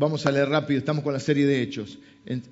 Vamos a leer rápido, estamos con la serie de hechos.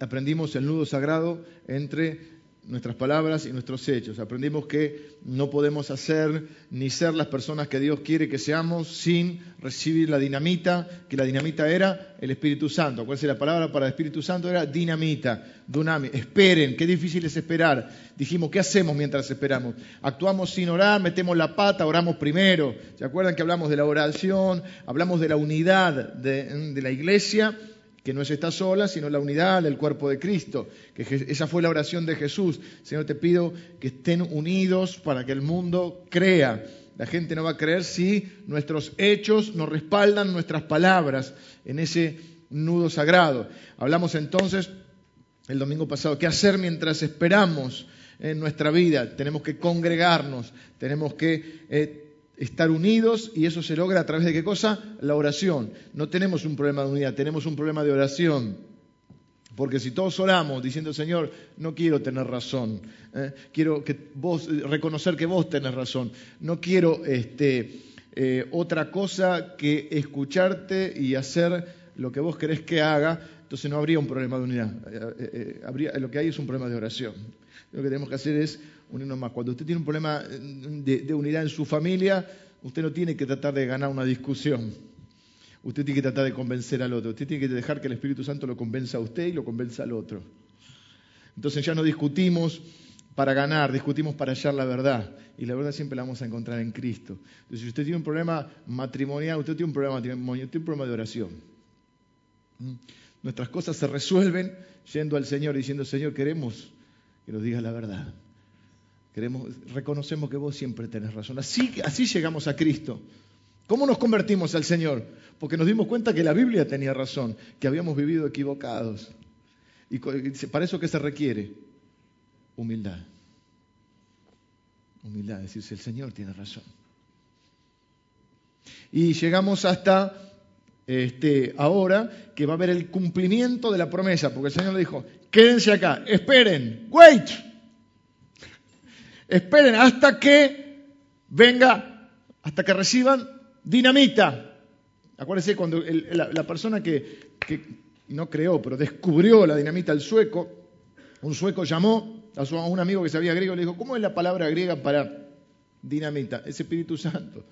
aprendimos el nudo sagrado entre nuestras palabras y nuestros hechos. Aprendimos que no podemos hacer ni ser las personas que Dios quiere que seamos sin recibir la dinamita, que la dinamita era el Espíritu Santo. ¿Cuál es la palabra para el Espíritu Santo? Era dinamita, dunami. Esperen, qué difícil es esperar. Dijimos, ¿qué hacemos mientras esperamos? Actuamos sin orar, metemos la pata, oramos primero. ¿Se acuerdan que hablamos de la oración? Hablamos de la unidad de, de la iglesia que no es esta sola, sino la unidad del cuerpo de Cristo. Que esa fue la oración de Jesús. Señor, te pido que estén unidos para que el mundo crea. La gente no va a creer si nuestros hechos nos respaldan nuestras palabras en ese nudo sagrado. Hablamos entonces el domingo pasado, ¿qué hacer mientras esperamos en nuestra vida? Tenemos que congregarnos, tenemos que eh, estar unidos y eso se logra a través de qué cosa? La oración. No tenemos un problema de unidad, tenemos un problema de oración. Porque si todos oramos diciendo, Señor, no quiero tener razón, ¿eh? quiero que vos, reconocer que vos tenés razón, no quiero este, eh, otra cosa que escucharte y hacer lo que vos querés que haga, entonces no habría un problema de unidad. Eh, lo que hay es un problema de oración. Lo que tenemos que hacer es unirnos más. Cuando usted tiene un problema de, unidad en su familia, usted no tiene que tratar de ganar una discusión. Usted tiene que tratar de convencer al otro. Usted tiene que dejar que el Espíritu Santo lo convenza a usted y lo convenza al otro. Entonces ya no discutimos para ganar, discutimos para hallar la verdad. Y la verdad siempre la vamos a encontrar en Cristo. Entonces, si usted tiene un problema matrimonial, usted tiene un problema matrimonial, tiene un problema de oración. ¿Mm? Nuestras cosas se resuelven yendo al Señor y diciendo, Señor, queremos que nos digas la verdad. Queremos, reconocemos que vos siempre tenés razón. Así, así llegamos a Cristo. ¿Cómo nos convertimos al Señor? Porque nos dimos cuenta que la Biblia tenía razón, que habíamos vivido equivocados. ¿Y para eso qué se requiere? Humildad. Humildad, decirse, el Señor tiene razón. Y llegamos hasta este, ahora que va a haber el cumplimiento de la promesa, porque el Señor le dijo, quédense acá, esperen, wait, Esperen hasta que venga, hasta que reciban dinamita. Acuérdense cuando la, persona que, no creó, pero descubrió la dinamita, el sueco, un sueco llamó a, un amigo que sabía griego y le dijo, ¿cómo es la palabra griega para dinamita? Es Espíritu Santo,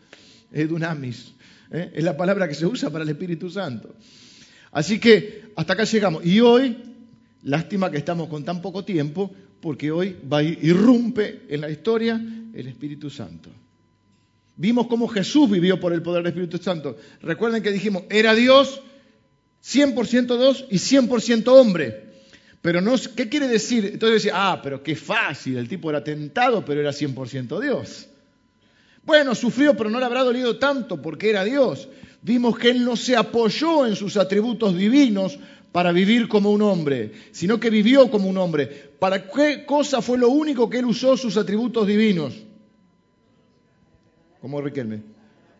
es dunamis, ¿eh? es la palabra que se usa para el Espíritu Santo. Así que hasta acá llegamos. Y hoy, lástima que estamos con tan poco tiempo, porque hoy va, irrumpe en la historia el Espíritu Santo. Vimos cómo Jesús vivió por el poder del Espíritu Santo. Recuerden que dijimos, era Dios 100% Dios y 100% hombre. Pero no, ¿qué quiere decir? Entonces decía, ah, pero qué fácil, el tipo era tentado, pero era 100% Dios. Bueno, sufrió, pero no le habrá dolido tanto porque era Dios. Vimos que él no se apoyó en sus atributos divinos para vivir como un hombre, sino que vivió como un hombre. ¿Para qué cosa fue lo único que él usó sus atributos divinos? Como Riquelme.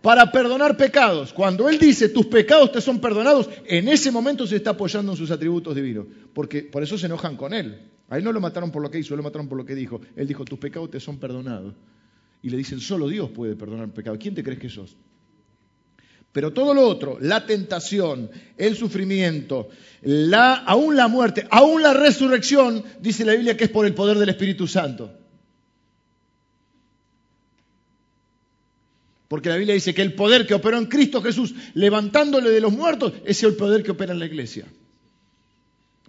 Para perdonar pecados. Cuando él dice tus pecados te son perdonados, en ese momento se está apoyando en sus atributos divinos. Porque por eso se enojan con él. A él no lo mataron por lo que hizo, lo mataron por lo que dijo. Él dijo, tus pecados te son perdonados. Y le dicen, solo Dios puede perdonar pecados. ¿Quién te crees que sos? Pero todo lo otro, la tentación, el sufrimiento, aún la muerte, aún la resurrección, dice la Biblia que es por el poder del Espíritu Santo. Porque la Biblia dice que el poder que operó en Cristo Jesús, levantándole de los muertos, es el poder que opera en la iglesia.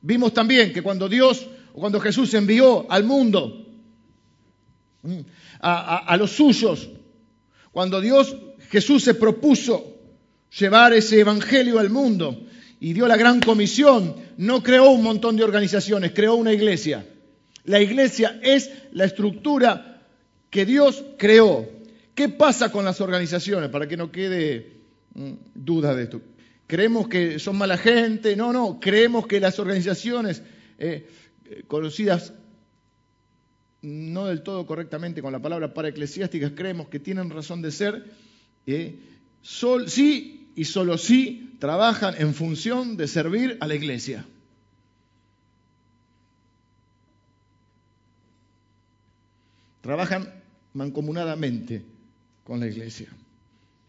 Vimos también que cuando Dios o cuando Jesús envió al mundo a los suyos, cuando Dios Jesús se propuso llevar ese evangelio al mundo y dio la gran comisión, no creó un montón de organizaciones, creó una iglesia. La iglesia es la estructura que Dios creó. ¿Qué pasa con las organizaciones? Para que no quede mm, duda de esto. ¿Creemos que son mala gente? No, no. Creemos que las organizaciones eh, conocidas no del todo correctamente con la palabra para eclesiásticas, creemos que tienen razón de ser. Eh, sí y solo sí trabajan en función de servir a la iglesia. Trabajan mancomunadamente con la iglesia.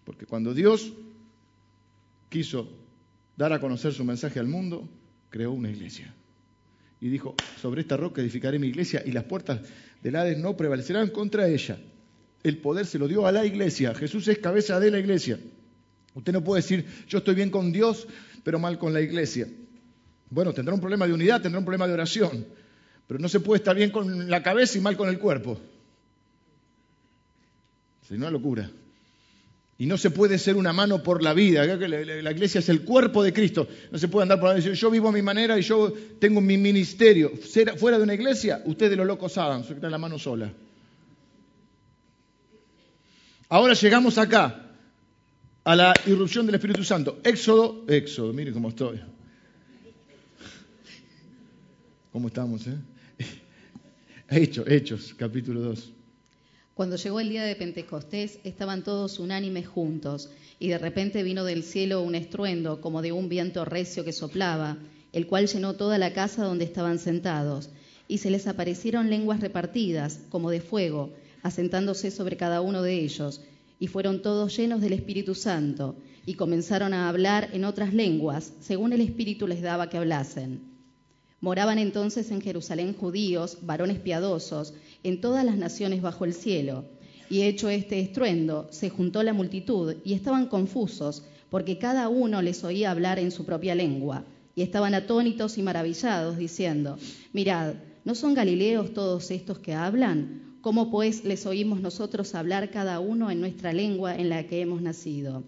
Porque cuando Dios quiso dar a conocer su mensaje al mundo, creó una iglesia. Y dijo, sobre esta roca edificaré mi iglesia y las puertas del Hades no prevalecerán contra ella. El poder se lo dio a la iglesia. Jesús es cabeza de la iglesia. Usted no puede decir, yo estoy bien con Dios, pero mal con la iglesia. Bueno, tendrá un problema de unidad, tendrá un problema de oración, pero no se puede estar bien con la cabeza y mal con el cuerpo. Es una locura. Y no se puede ser una mano por la vida. La iglesia es el cuerpo de Cristo. No se puede andar por ahí y yo vivo a mi manera y yo tengo mi ministerio. Fuera de una iglesia, ustedes los locos saben, se quitan la mano sola. Ahora llegamos acá, a la irrupción del Espíritu Santo. Éxodo, Éxodo, mire cómo estoy. ¿Cómo estamos? Eh? Hechos, Hechos, capítulo 2. Cuando llegó el día de Pentecostés, estaban todos unánimes juntos, y de repente vino del cielo un estruendo como de un viento recio que soplaba, el cual llenó toda la casa donde estaban sentados, y se les aparecieron lenguas repartidas, como de fuego, asentándose sobre cada uno de ellos, y fueron todos llenos del Espíritu Santo, y comenzaron a hablar en otras lenguas, según el Espíritu les daba que hablasen. Moraban entonces en Jerusalén judíos, varones piadosos, en todas las naciones bajo el cielo. Y hecho este estruendo, se juntó la multitud y estaban confusos, porque cada uno les oía hablar en su propia lengua. Y estaban atónitos y maravillados, diciendo, Mirad, ¿no son galileos todos estos que hablan? ¿Cómo pues les oímos nosotros hablar cada uno en nuestra lengua en la que hemos nacido?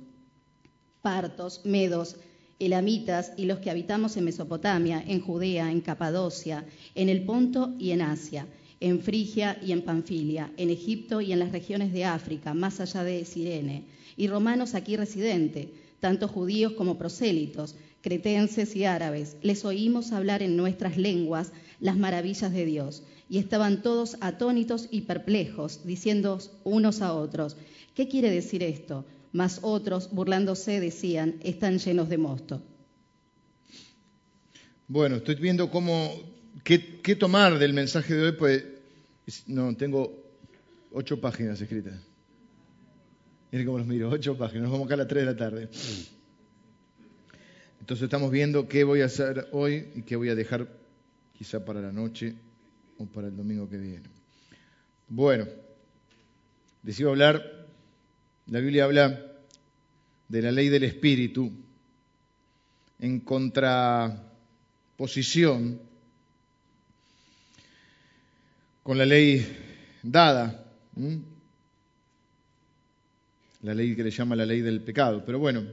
Partos, medos, elamitas y los que habitamos en Mesopotamia, en Judea, en Capadocia, en el Ponto y en Asia, en Frigia y en Panfilia, en Egipto y en las regiones de África, más allá de Sirene, y romanos aquí residentes, tanto judíos como prosélitos, cretenses y árabes, les oímos hablar en nuestras lenguas las maravillas de Dios, y estaban todos atónitos y perplejos, diciendo unos a otros, ¿qué quiere decir esto? mas otros, burlándose, decían, están llenos de mosto. Bueno, estoy viendo cómo, qué, tomar del mensaje de hoy, pues no, tengo ocho páginas escritas. Miren cómo los miro, ocho páginas, nos vamos acá a las tres de la tarde. Entonces estamos viendo qué voy a hacer hoy y qué voy a dejar quizá para la noche o para el domingo que viene. Bueno, decido hablar la Biblia habla de la ley del Espíritu en contraposición con la ley dada, la ley que le llama la ley del pecado. Pero bueno,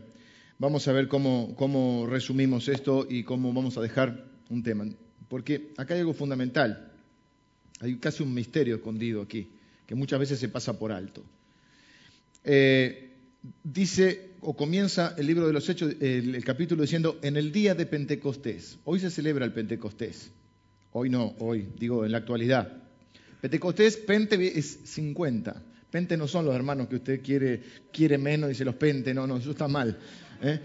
vamos a ver cómo, cómo resumimos esto y cómo vamos a dejar un tema. Porque acá hay algo fundamental, hay casi un misterio escondido aquí, que muchas veces se pasa por alto. Eh, dice o comienza el libro de los Hechos, el, capítulo diciendo, en el día de Pentecostés. Hoy se celebra el Pentecostés. Hoy no, hoy, digo, en la actualidad. Pentecostés, Pente es 50. Pente no son los hermanos que usted quiere, quiere menos, dice los Pente, no, no, eso está mal. ¿eh?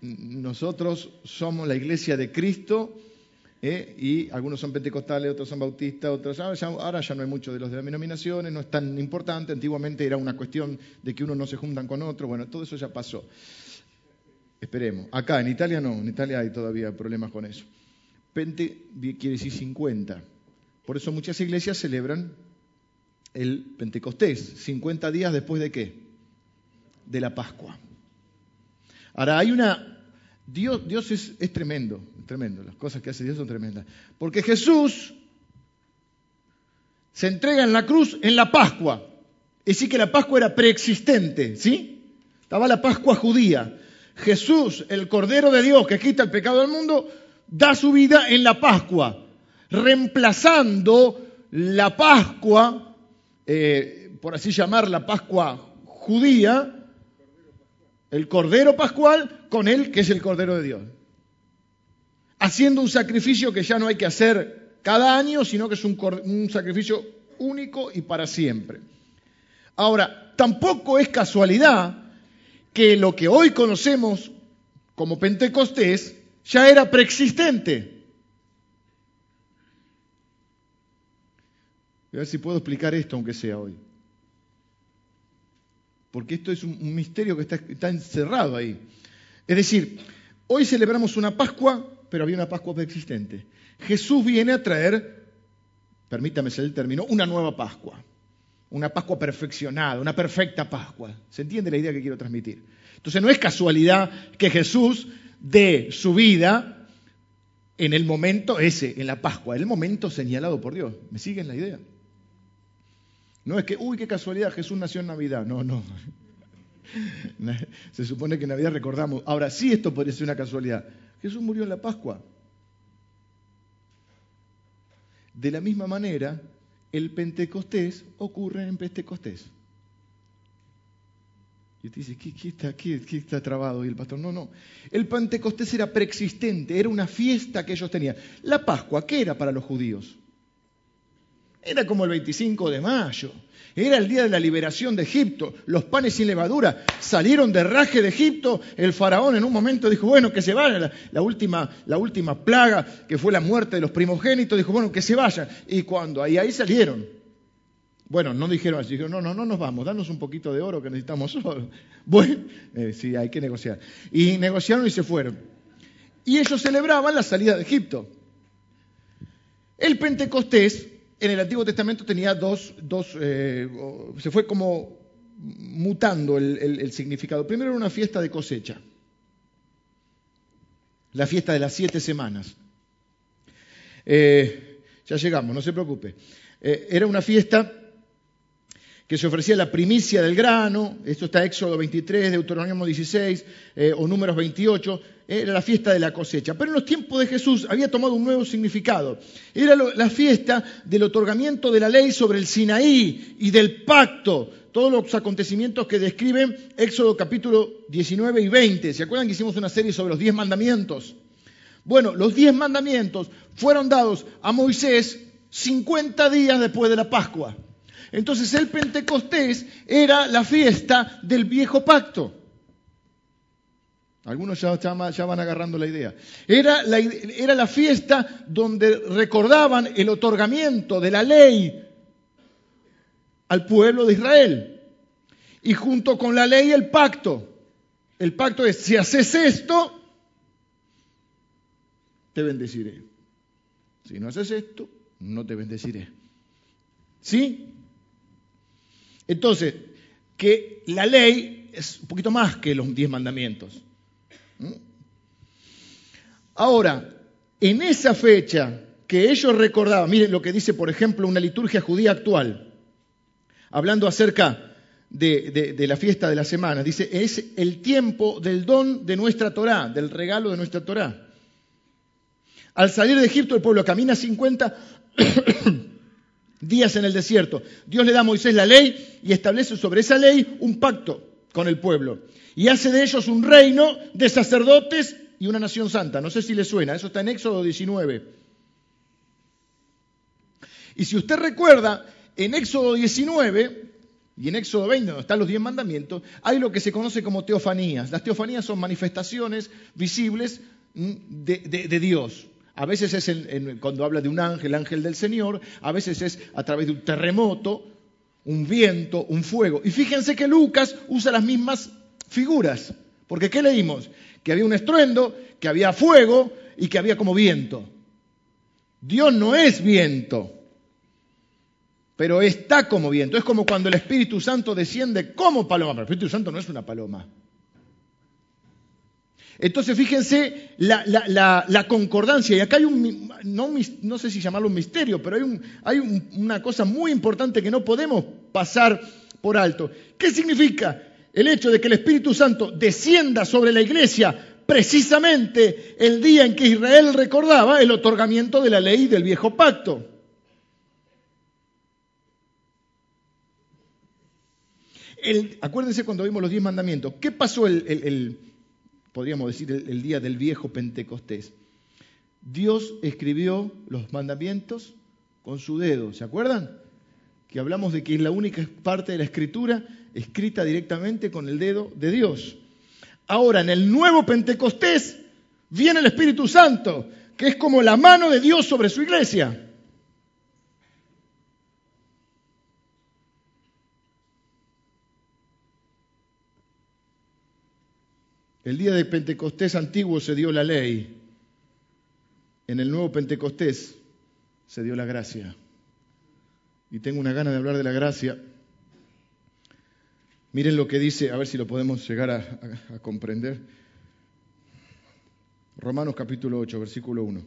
Nosotros somos la iglesia de Cristo ¿eh? y algunos son pentecostales, otros son bautistas, otros ahora ya no hay mucho de las denominaciones, no es tan importante, antiguamente era una cuestión de que uno no se juntan con otro, bueno, todo eso ya pasó. Esperemos. Acá, en Italia no, en Italia hay todavía problemas con eso. Pente quiere decir 50. Por eso muchas iglesias celebran el Pentecostés, 50 días después de qué? De la Pascua. Ahora, hay una Dios, es, tremendo, tremendo, las cosas que hace Dios son tremendas. Porque Jesús se entrega en la cruz en la Pascua. Es decir, que la Pascua era preexistente, ¿sí? Estaba la Pascua judía. Jesús, el Cordero de Dios que quita el pecado del mundo, da su vida en la Pascua, reemplazando la Pascua, eh, por así llamar la Pascua judía, el Cordero Pascual con él, que es el Cordero de Dios. Haciendo un sacrificio que ya no hay que hacer cada año, sino que es un, sacrificio único y para siempre. Ahora, tampoco es casualidad que lo que hoy conocemos como Pentecostés ya era preexistente. A ver si puedo explicar esto, aunque sea hoy porque esto es un, misterio que está, encerrado ahí. Es decir, Hoy celebramos una Pascua, pero había una Pascua preexistente. Jesús viene a traer, permítame ser el término, una nueva Pascua. Una Pascua perfeccionada, una perfecta Pascua. ¿Se entiende la idea que quiero transmitir? Entonces no es casualidad que Jesús dé su vida en el momento ese, en la Pascua, en el momento señalado por Dios. ¿Me siguen la idea? No es que, uy, qué casualidad, Jesús nació en Navidad. No, no. Se supone que en Navidad recordamos. Ahora sí esto podría ser una casualidad. Jesús murió en la Pascua. De la misma manera, el Pentecostés ocurre en Pentecostés. Y usted dice, ¿qué, está, qué, está, trabado? Y el pastor, no, no. El Pentecostés era preexistente, era una fiesta que ellos tenían. La Pascua, ¿qué era para los judíos? Era como el 25 de mayo. Era el día de la liberación de Egipto. Los panes sin levadura salieron de raje de Egipto. El faraón en un momento dijo, bueno, que se vayan. La, última, la última plaga, que fue la muerte de los primogénitos, dijo, bueno, que se vayan. Y cuando ahí, salieron. Bueno, no dijeron así, dijeron, no, no, no nos vamos, danos un poquito de oro que necesitamos oro. Bueno, eh, sí, hay que negociar. Y negociaron y se fueron. Y ellos celebraban la salida de Egipto. El Pentecostés en el Antiguo Testamento tenía dos, dos eh, se fue como mutando el, significado. Primero era una fiesta de cosecha, la fiesta de las siete semanas. Eh, ya llegamos, no se preocupe. Eh, era una fiesta que se ofrecía la primicia del grano, esto está Éxodo 23, Deuteronomio 16 eh, o Números 28, era la fiesta de la cosecha. Pero en los tiempos de Jesús había tomado un nuevo significado. Era la fiesta del otorgamiento de la ley sobre el Sinaí y del pacto, todos los acontecimientos que describen Éxodo capítulo 19 y 20. ¿Se acuerdan que hicimos una serie sobre los diez mandamientos? Bueno, los diez mandamientos fueron dados a Moisés 50 días después de la Pascua. Entonces el Pentecostés era la fiesta del viejo pacto. Algunos ya, van agarrando la idea. Era la, era la fiesta donde recordaban el otorgamiento de la ley al pueblo de Israel. Y junto con la ley el pacto. El pacto es, si haces esto, te bendeciré. Si no haces esto, no te bendeciré. ¿Sí? Entonces, que la ley es un poquito más que los diez mandamientos. ¿Mm? Ahora, en esa fecha que ellos recordaban, miren lo que dice, por ejemplo, una liturgia judía actual, hablando acerca de, de, la fiesta de la semana, dice, es el tiempo del don de nuestra Torá, del regalo de nuestra Torá. Al salir de Egipto el pueblo camina 50 días en el desierto. Dios le da a Moisés la ley y establece sobre esa ley un pacto con el pueblo. Y hace de ellos un reino de sacerdotes y una nación santa. No sé si le suena, eso está en Éxodo 19. Y si usted recuerda, en Éxodo 19 y en Éxodo 20, donde están los diez mandamientos, hay lo que se conoce como teofanías. Las teofanías son manifestaciones visibles mm, de Dios. A veces es cuando habla de un ángel, ángel del Señor, a veces es a través de un terremoto, un viento, un fuego. Y fíjense que Lucas usa las mismas figuras, porque ¿qué leímos? Que había un estruendo, que había fuego y que había como viento. Dios no es viento, pero está como viento. Es como cuando el Espíritu Santo desciende como paloma, pero el Espíritu Santo no es una paloma. Entonces, fíjense la, concordancia. Y acá hay un, no, sé si llamarlo un misterio, pero hay, hay una cosa muy importante que no podemos pasar por alto. ¿Qué significa el hecho de que el Espíritu Santo descienda sobre la iglesia precisamente el día en que Israel recordaba el otorgamiento de la ley del viejo pacto? acuérdense cuando vimos los diez mandamientos. ¿Qué pasó el podríamos decir, el, día del viejo Pentecostés. Dios escribió los mandamientos con su dedo, ¿se acuerdan? Que hablamos de que es la única parte de la escritura escrita directamente con el dedo de Dios. Ahora, en el nuevo Pentecostés viene el Espíritu Santo, que es como la mano de Dios sobre su iglesia. El día de Pentecostés antiguo se dio la ley. En el nuevo Pentecostés se dio la gracia. Y tengo una gana de hablar de la gracia. Miren lo que dice, a ver si lo podemos llegar a, comprender. Romanos capítulo 8, versículo 1.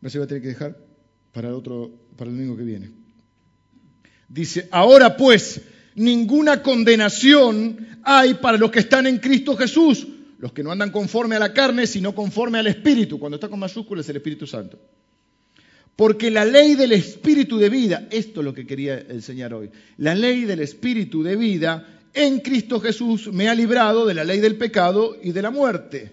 Me se va a tener que dejar para el otro, para el domingo que viene. Dice, ahora pues, ninguna condenación hay para los que están en Cristo Jesús, los que no andan conforme a la carne, sino conforme al Espíritu. Cuando está con mayúsculas el Espíritu Santo. Porque la ley del Espíritu de vida, esto es lo que quería enseñar hoy, la ley del Espíritu de vida en Cristo Jesús me ha librado de la ley del pecado y de la muerte.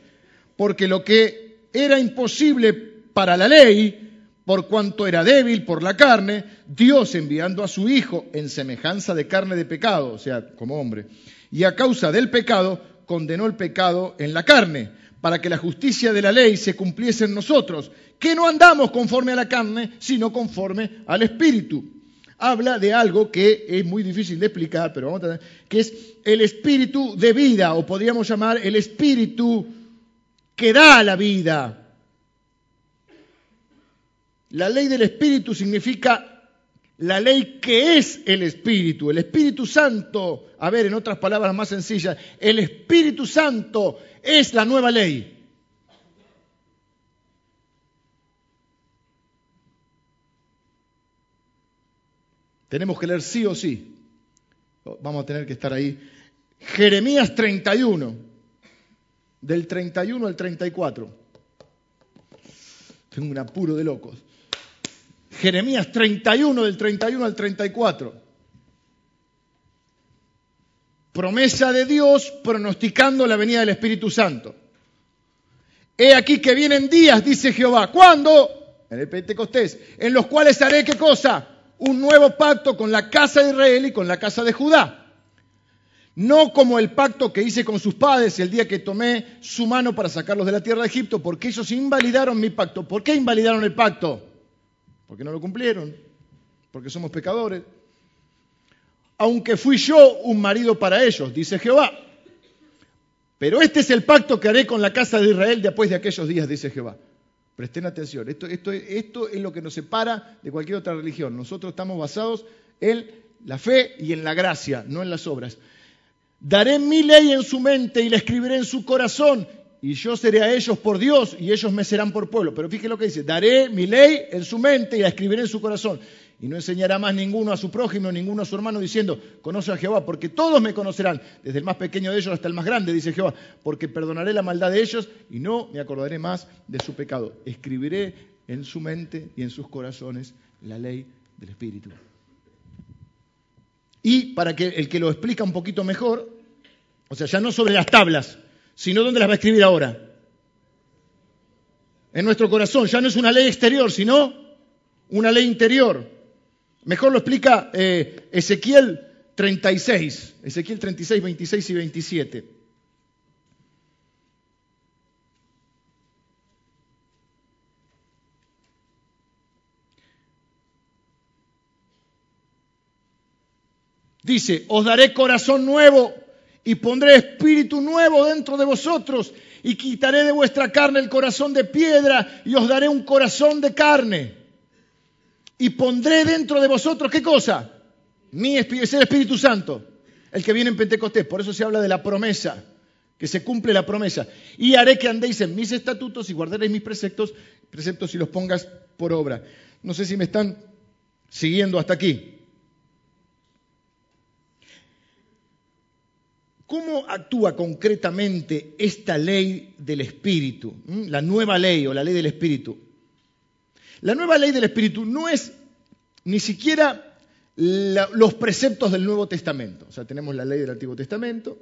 Porque lo que era imposible para la ley, por cuanto era débil por la carne, Dios enviando a su Hijo en semejanza de carne de pecado, o sea, como hombre, y a causa del pecado, condenó el pecado en la carne, para que la justicia de la ley se cumpliese en nosotros, que no andamos conforme a la carne, sino conforme al Espíritu. Habla de algo que es muy difícil de explicar, pero vamos a ver, que es el espíritu de vida, o podríamos llamar el espíritu que da la vida, la ley del Espíritu significa la ley que es el Espíritu, el Espíritu Santo. A ver, en otras palabras más sencillas, el Espíritu Santo es la nueva ley. Tenemos que leer sí o sí. Vamos a tener que estar ahí. Jeremías 31, del 31 al 34. Tengo un apuro de locos. Jeremías 31 del 31 al 34. Promesa de Dios pronosticando la venida del Espíritu Santo. He aquí que vienen días, dice Jehová. ¿Cuándo? En el Pentecostés. En los cuales haré qué cosa? Un nuevo pacto con la casa de Israel y con la casa de Judá. No como el pacto que hice con sus padres el día que tomé su mano para sacarlos de la tierra de Egipto, porque ellos invalidaron mi pacto. ¿Por qué invalidaron el pacto? Porque no lo cumplieron, porque somos pecadores. Aunque fui yo un marido para ellos, dice Jehová. Pero este es el pacto que haré con la casa de Israel después de aquellos días, dice Jehová. Presten atención, esto, esto, esto es lo que nos separa de cualquier otra religión. Nosotros estamos basados en la fe y en la gracia, no en las obras. Daré mi ley en su mente y la escribiré en su corazón y yo seré a ellos por Dios y ellos me serán por pueblo. Pero fíjese lo que dice, daré mi ley en su mente y la escribiré en su corazón. Y no enseñará más ninguno a su prójimo, ninguno a su hermano, diciendo, conoce a Jehová, porque todos me conocerán, desde el más pequeño de ellos hasta el más grande, dice Jehová, porque perdonaré la maldad de ellos y no me acordaré más de su pecado. Escribiré en su mente y en sus corazones la ley del Espíritu. Y para que el que lo explica un poquito mejor, o sea, ya no sobre las tablas, sino dónde las va a escribir ahora. En nuestro corazón. Ya no es una ley exterior, sino una ley interior. Mejor lo explica eh, Ezequiel 36, Ezequiel 36, 26 y 27. Dice, os daré corazón nuevo y pondré espíritu nuevo dentro de vosotros y quitaré de vuestra carne el corazón de piedra y os daré un corazón de carne. Y pondré dentro de vosotros, ¿qué cosa? Mi espíritu, es el Espíritu Santo, el que viene en Pentecostés. Por eso se habla de la promesa, que se cumple la promesa. Y haré que andéis en mis estatutos y guardaréis mis preceptos, preceptos y los pongas por obra. No sé si me están siguiendo hasta aquí. ¿Cómo actúa concretamente esta ley del Espíritu? ¿Mm? La nueva ley o la ley del Espíritu. La nueva ley del Espíritu no es ni siquiera los preceptos del Nuevo Testamento. O sea, tenemos la ley del Antiguo Testamento,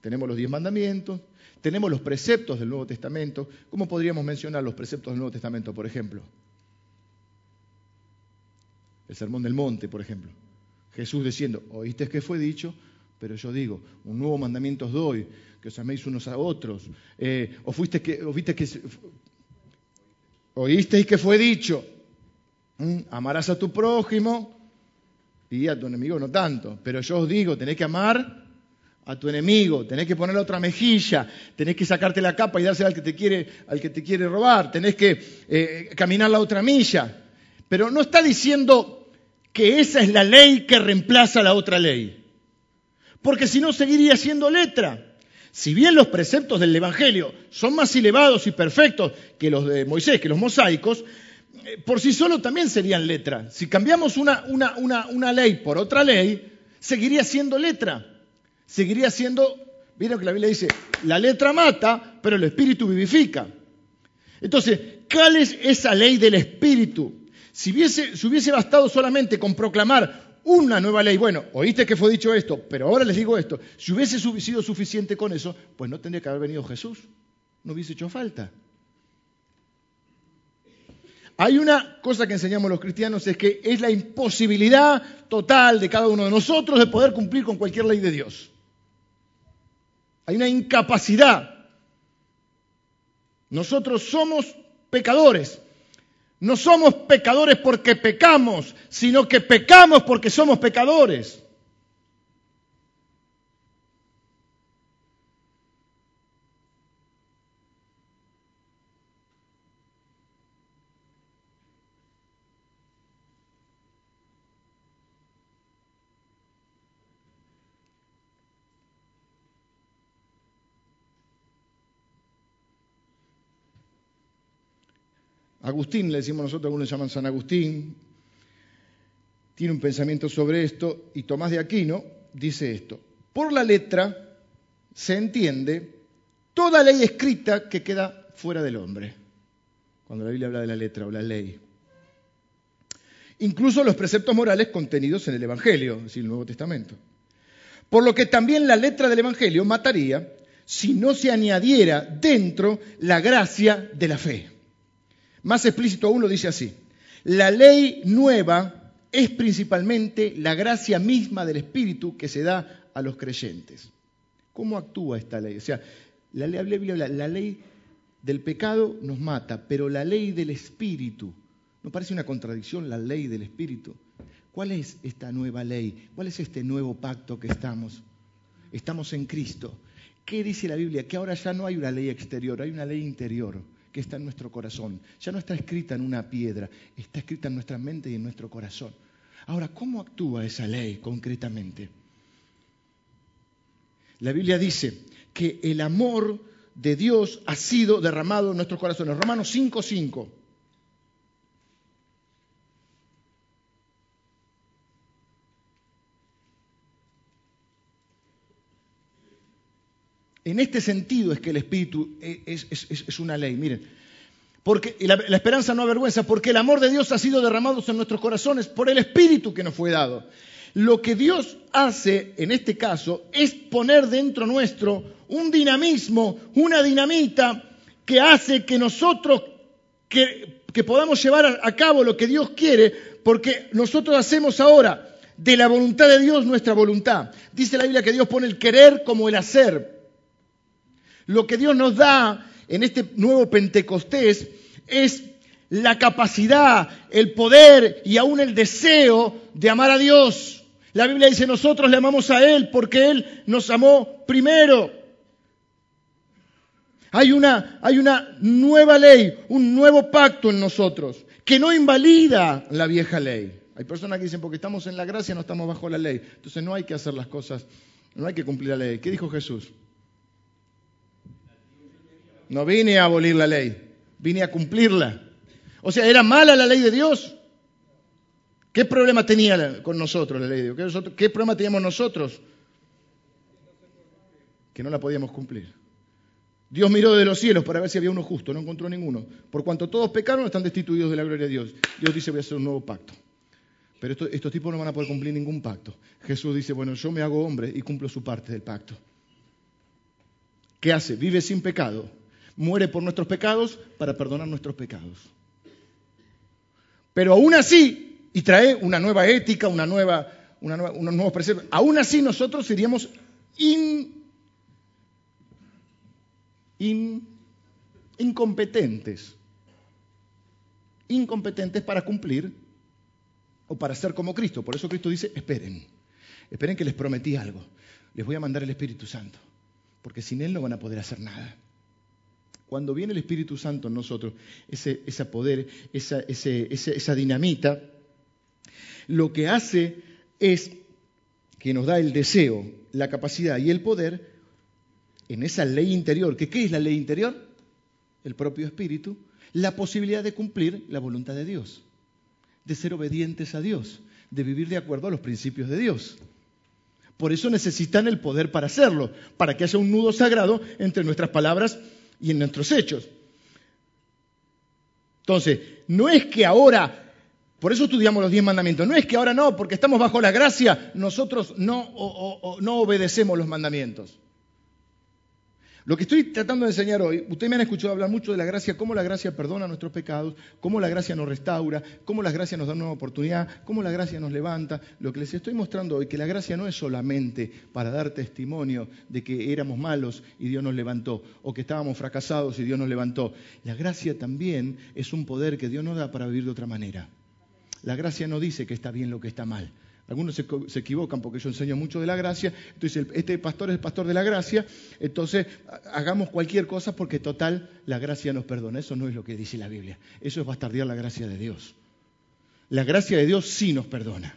tenemos los diez mandamientos, tenemos los preceptos del Nuevo Testamento. ¿Cómo podríamos mencionar los preceptos del Nuevo Testamento, por ejemplo? El Sermón del Monte, por ejemplo. Jesús diciendo, oíste que fue dicho, pero yo digo, un nuevo mandamiento os doy, que os améis unos a otros. Eh, o fuiste que, o viste que, oísteis que fue dicho, amarás a tu prójimo y a tu enemigo no tanto. Pero yo os digo, tenéis que amar a tu enemigo, tenés que poner la otra mejilla, tenés que sacarte la capa y dársela al que te quiere, al que te quiere robar, tenés que eh, caminar la otra milla. Pero no está diciendo que esa es la ley que reemplaza la otra ley. Porque si no, seguiría siendo letra. Si bien los preceptos del Evangelio son más elevados y perfectos que los de Moisés, que los mosaicos, eh, por sí solo también serían letra. Si cambiamos una, una, una ley por otra ley, seguiría siendo letra seguiría siendo, vieron que la Biblia dice, la letra mata, pero el espíritu vivifica. Entonces, ¿cuál es esa ley del espíritu? Si si hubiese bastado solamente con proclamar una nueva ley, bueno, oíste que fue dicho esto, pero ahora les digo esto, si hubiese sido suficiente con eso, pues no tendría que haber venido Jesús, no hubiese hecho falta. Hay una cosa que enseñamos los cristianos, es que es la imposibilidad total de cada uno de nosotros de poder cumplir con cualquier ley de Dios. Hay una incapacidad. Nosotros somos pecadores. No somos pecadores porque pecamos, sino que pecamos porque somos pecadores. Agustín, le decimos nosotros, algunos le llaman San Agustín, tiene un pensamiento sobre esto y Tomás de Aquino dice esto. Por la letra se entiende toda ley escrita que queda fuera del hombre, cuando la Biblia habla de la letra o la ley. Incluso los preceptos morales contenidos en el Evangelio, es decir, el Nuevo Testamento. Por lo que también la letra del Evangelio mataría si no se añadiera dentro la gracia de la fe. Más explícito aún lo dice así. La ley nueva es principalmente la gracia misma del Espíritu que se da a los creyentes. ¿Cómo actúa esta ley? O sea, la ley, la ley del pecado nos mata, pero la ley del Espíritu, ¿no parece una contradicción la ley del Espíritu? ¿Cuál es esta nueva ley? ¿Cuál es este nuevo pacto que estamos? Estamos en Cristo. ¿Qué dice la Biblia? Que ahora ya no hay una ley exterior, hay una ley interior que está en nuestro corazón. Ya no está escrita en una piedra, está escrita en nuestra mente y en nuestro corazón. Ahora, ¿cómo actúa esa ley concretamente? La Biblia dice que el amor de Dios ha sido derramado en nuestros corazones. Romanos 5:5. En este sentido es que el Espíritu es, una ley. Miren, porque la, la, esperanza no avergüenza, porque el amor de Dios ha sido derramado en nuestros corazones por el Espíritu que nos fue dado. Lo que Dios hace en este caso es poner dentro nuestro un dinamismo, una dinamita que hace que nosotros que, que podamos llevar a cabo lo que Dios quiere, porque nosotros hacemos ahora de la voluntad de Dios nuestra voluntad. Dice la Biblia que Dios pone el querer como el hacer. Lo que Dios nos da en este nuevo Pentecostés es la capacidad, el poder y aún el deseo de amar a Dios. La Biblia dice, nosotros le amamos a Él porque Él nos amó primero. Hay una, hay una nueva ley, un nuevo pacto en nosotros que no invalida la vieja ley. Hay personas que dicen, porque estamos en la gracia, no estamos bajo la ley. Entonces no hay que hacer las cosas, no hay que cumplir la ley. ¿Qué dijo Jesús? No vine a abolir la ley, vine a cumplirla. O sea, ¿era mala la ley de Dios? ¿Qué problema tenía con nosotros la ley de Dios? ¿Qué, problema teníamos nosotros? Que no la podíamos cumplir. Dios miró de los cielos para ver si había uno justo, no encontró ninguno. Por cuanto todos pecaron, están destituidos de la gloria de Dios. Dios dice, voy a hacer un nuevo pacto. Pero estos tipos no van a poder cumplir ningún pacto. Jesús dice, bueno, yo me hago hombre y cumplo su parte del pacto. ¿Qué hace? Vive sin pecado muere por nuestros pecados para perdonar nuestros pecados. Pero aún así, y trae una nueva ética, una nueva, unos nuevos preceptos, aún así nosotros seríamos incompetentes. Incompetentes para cumplir o para ser como Cristo. Por eso Cristo dice, esperen, esperen que les prometí algo. les voy a mandar el Espíritu Santo, porque sin Él no van a poder hacer nada. Cuando viene el Espíritu Santo en nosotros, ese, poder, esa, esa dinamita, lo que hace es que nos da el deseo, la capacidad y el poder en esa ley interior. ¿Que ¿Qué es la ley interior? El propio Espíritu, la posibilidad de cumplir la voluntad de Dios, de ser obedientes a Dios, de vivir de acuerdo a los principios de Dios. Por eso necesitan el poder para hacerlo, para que haya un nudo sagrado entre nuestras palabras y en nuestros hechos. Entonces, no es que ahora, por eso estudiamos los diez mandamientos, no es que ahora no, porque estamos bajo la gracia, nosotros no, no obedecemos los mandamientos. Lo que estoy tratando de enseñar hoy, ustedes me han escuchado hablar mucho de la gracia, cómo la gracia perdona nuestros pecados, cómo la gracia nos restaura, cómo la gracia nos da una nueva oportunidad, cómo la gracia nos levanta. Lo que les estoy mostrando hoy, que la gracia no es solamente para dar testimonio de que éramos malos y Dios nos levantó, o que estábamos fracasados y Dios nos levantó. La gracia también es un poder que Dios nos da para vivir de otra manera. La gracia no dice que está bien lo que está mal. Algunos se, equivocan porque yo enseño mucho de la gracia. Entonces, este pastor es el pastor de la gracia. Entonces, hagamos cualquier cosa porque total, la gracia nos perdona. Eso no es lo que dice la Biblia. Eso es bastardear la gracia de Dios. La gracia de Dios sí nos perdona.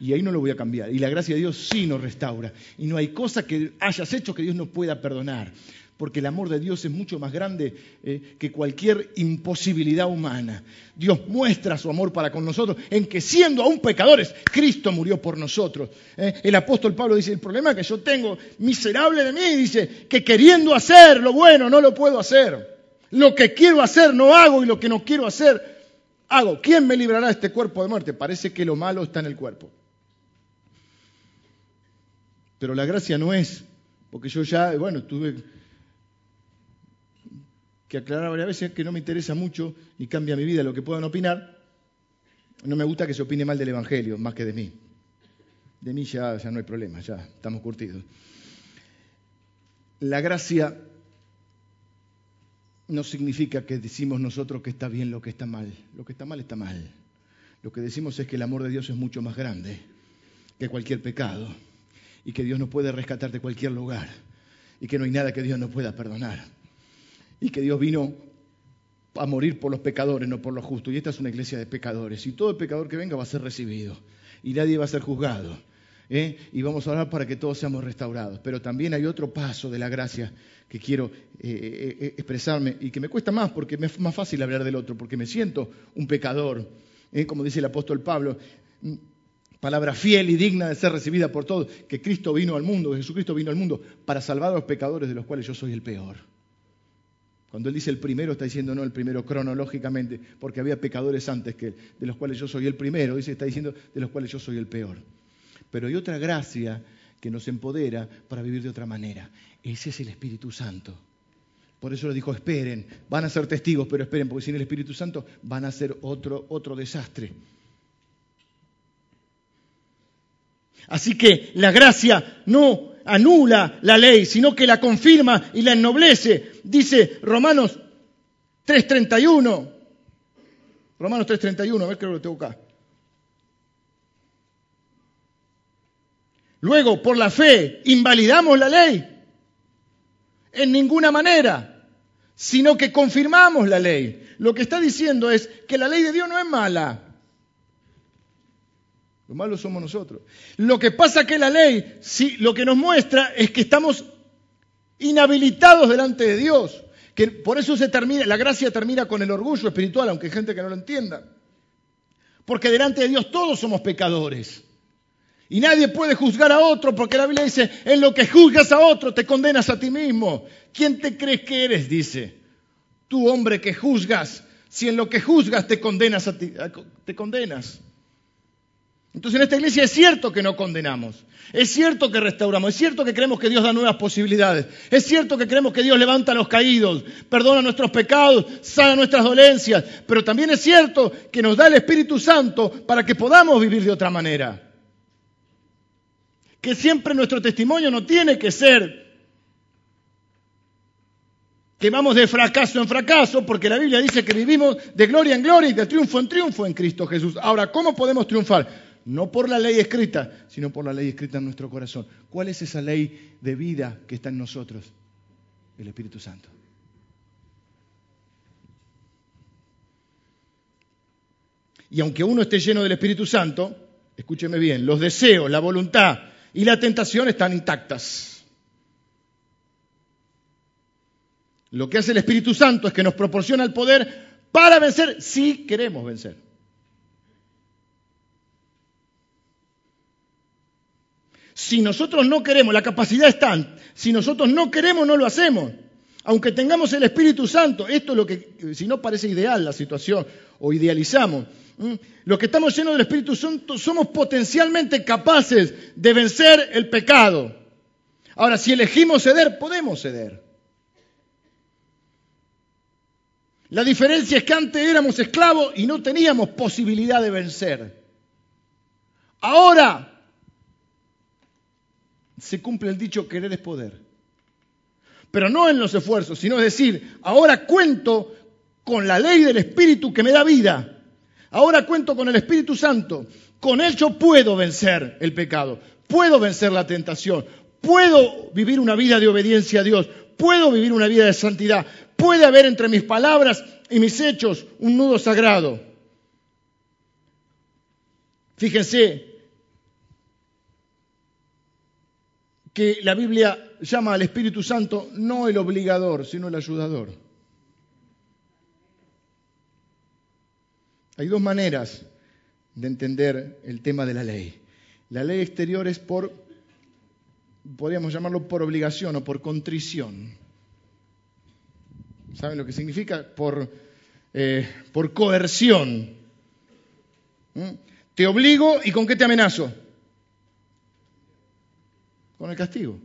Y ahí no lo voy a cambiar. Y la gracia de Dios sí nos restaura. Y no hay cosa que hayas hecho que Dios no pueda perdonar porque el amor de Dios es mucho más grande eh, que cualquier imposibilidad humana. Dios muestra su amor para con nosotros en que siendo aún pecadores, Cristo murió por nosotros. Eh, el apóstol Pablo dice, el problema que yo tengo, miserable de mí, dice, que queriendo hacer lo bueno no lo puedo hacer. Lo que quiero hacer no hago y lo que no quiero hacer hago. ¿Quién me librará de este cuerpo de muerte? Parece que lo malo está en el cuerpo. Pero la gracia no es, porque yo ya, bueno, tuve que aclarar varias veces que no me interesa mucho ni cambia mi vida lo que puedan opinar. No me gusta que se opine mal del Evangelio, más que de mí. De mí ya, ya no hay problema, ya estamos curtidos. La gracia no significa que decimos nosotros que está bien lo que está mal. Lo que está mal está mal. Lo que decimos es que el amor de Dios es mucho más grande que cualquier pecado y que Dios no puede rescatar de cualquier lugar y que no hay nada que Dios no pueda perdonar y que Dios vino a morir por los pecadores, no por los justos. Y esta es una iglesia de pecadores. Y todo pecador que venga va a ser recibido. Y nadie va a ser juzgado. ¿eh? Y vamos a orar para que todos seamos restaurados. Pero también hay otro paso de la gracia que quiero eh, eh, expresarme y que me cuesta más porque es más fácil hablar del otro, porque me siento un pecador. Como dice el apóstol Pablo, mm, palabra fiel y digna de ser recibida por todos, que Cristo vino al mundo, que Jesucristo vino al mundo para salvar a los pecadores de los cuales yo soy el peor. Cuando él dice el primero, está diciendo no el primero cronológicamente, porque había pecadores antes que él, de los cuales yo soy el primero, dice, está diciendo de los cuales yo soy el peor. Pero hay otra gracia que nos empodera para vivir de otra manera. Ese es el Espíritu Santo. Por eso le dijo, esperen, van a ser testigos, pero esperen, porque sin el Espíritu Santo van a ser otro, otro desastre. Así que la gracia no anula la ley, sino que la confirma y la ennoblece. Dice Romanos 3.31. Romanos 3.31, a ver qué lo tengo acá. Luego, por la fe, invalidamos la ley. En ninguna manera, sino que confirmamos la ley. Lo que está diciendo es que la ley de Dios no es mala. Lo malo somos nosotros. Lo que pasa que la ley, sí, lo que nos muestra es que estamos inhabilitados delante de Dios. Que por eso se termina, la gracia termina con el orgullo espiritual, aunque hay gente que no lo entienda. Porque delante de Dios todos somos pecadores. Y nadie puede juzgar a otro porque la Biblia dice, en lo que juzgas a otro te condenas a ti mismo. ¿Quién te crees que eres? Dice, tú hombre que juzgas, si en lo que juzgas te condenas a ti, te condenas. Entonces en esta iglesia es cierto que no condenamos, es cierto que restauramos, es cierto que creemos que Dios da nuevas posibilidades, es cierto que creemos que Dios levanta a los caídos, perdona nuestros pecados, sana nuestras dolencias, pero también es cierto que nos da el Espíritu Santo para que podamos vivir de otra manera. Que siempre nuestro testimonio no tiene que ser que vamos de fracaso en fracaso, porque la Biblia dice que vivimos de gloria en gloria y de triunfo en triunfo en Cristo Jesús. Ahora, ¿cómo podemos triunfar? No por la ley escrita, sino por la ley escrita en nuestro corazón. ¿Cuál es esa ley de vida que está en nosotros? El Espíritu Santo. Y aunque uno esté lleno del Espíritu Santo, escúcheme bien, los deseos, la voluntad y la tentación están intactas. Lo que hace el Espíritu Santo es que nos proporciona el poder para vencer si queremos vencer. Si nosotros no queremos, la capacidad está, si nosotros no queremos, no lo hacemos. Aunque tengamos el Espíritu Santo, esto es lo que, si no parece ideal la situación, o idealizamos, los que estamos llenos del Espíritu Santo somos potencialmente capaces de vencer el pecado. Ahora, si elegimos ceder, podemos ceder. La diferencia es que antes éramos esclavos y no teníamos posibilidad de vencer. Ahora se cumple el dicho querer es poder. Pero no en los esfuerzos, sino es decir, ahora cuento con la ley del Espíritu que me da vida. Ahora cuento con el Espíritu Santo. Con él yo puedo vencer el pecado, puedo vencer la tentación, puedo vivir una vida de obediencia a Dios, puedo vivir una vida de santidad, puede haber entre mis palabras y mis hechos un nudo sagrado. Fíjense que la Biblia llama al Espíritu Santo no el obligador, sino el ayudador. Hay dos maneras de entender el tema de la ley. La ley exterior es por, podríamos llamarlo por obligación o por contrición. ¿Saben lo que significa? Por, eh, por coerción. ¿Mm? Te obligo y con qué te amenazo? El castigo.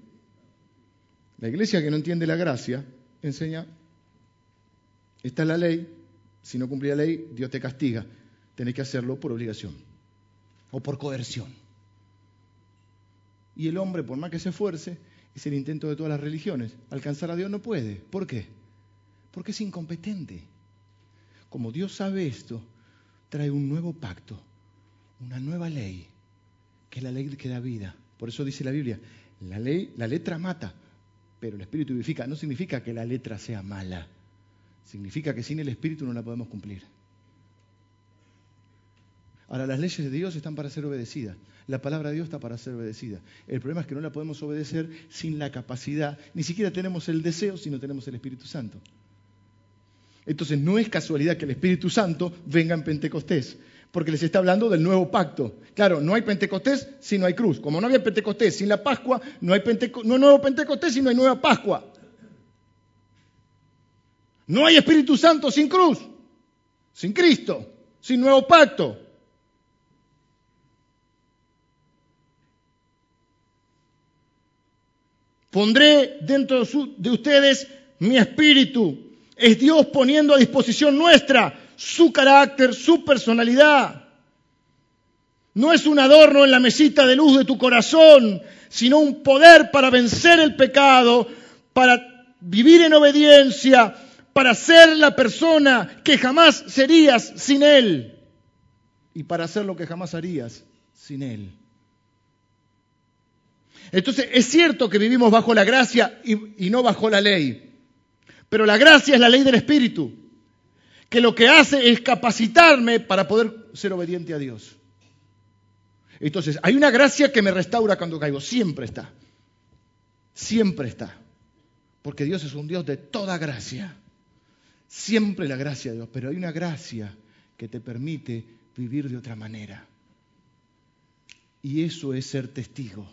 La iglesia que no entiende la gracia enseña, esta es la ley, si no cumplís la ley, Dios te castiga. Tenés que hacerlo por obligación o por coerción. Y el hombre, por más que se esfuerce, es el intento de todas las religiones. Alcanzar a Dios no puede. ¿Por qué? Porque es incompetente. Como Dios sabe esto, trae un nuevo pacto, una nueva ley, que es la ley que da vida. Por eso dice la Biblia, la ley, la letra mata, pero el espíritu vivifica. No significa que la letra sea mala Significa que sin el Espíritu no la podemos cumplir. Ahora, las leyes de Dios están para ser obedecidas. La palabra de Dios está para ser obedecida. El problema es que no la podemos obedecer sin la capacidad. Ni siquiera tenemos el deseo si no tenemos el Espíritu Santo. Entonces, no es casualidad que el Espíritu Santo venga en Pentecostés, porque les está hablando del nuevo pacto. Claro, no hay Pentecostés si no hay cruz. Como no había Pentecostés sin la Pascua, no hay, no hay nuevo Pentecostés si no hay nueva Pascua. No hay Espíritu Santo sin cruz, sin Cristo, sin nuevo pacto. Pondré dentro de ustedes mi espíritu. Es Dios poniendo a disposición nuestra su carácter, su personalidad. No es un adorno en la mesita de luz de tu corazón, sino un poder para vencer el pecado, para vivir en obediencia, para ser la persona que jamás serías sin Él y para hacer lo que jamás harías sin Él. Entonces, es cierto que vivimos bajo la gracia y, y, no bajo la ley, pero la gracia es la ley del Espíritu, que lo que hace es capacitarme para poder ser obediente a Dios. Entonces, hay una gracia que me restaura cuando caigo, siempre está, siempre está, porque Dios es un Dios de toda gracia. Siempre la gracia de Dios, pero hay una gracia que te permite vivir de otra manera. Y eso es ser testigo.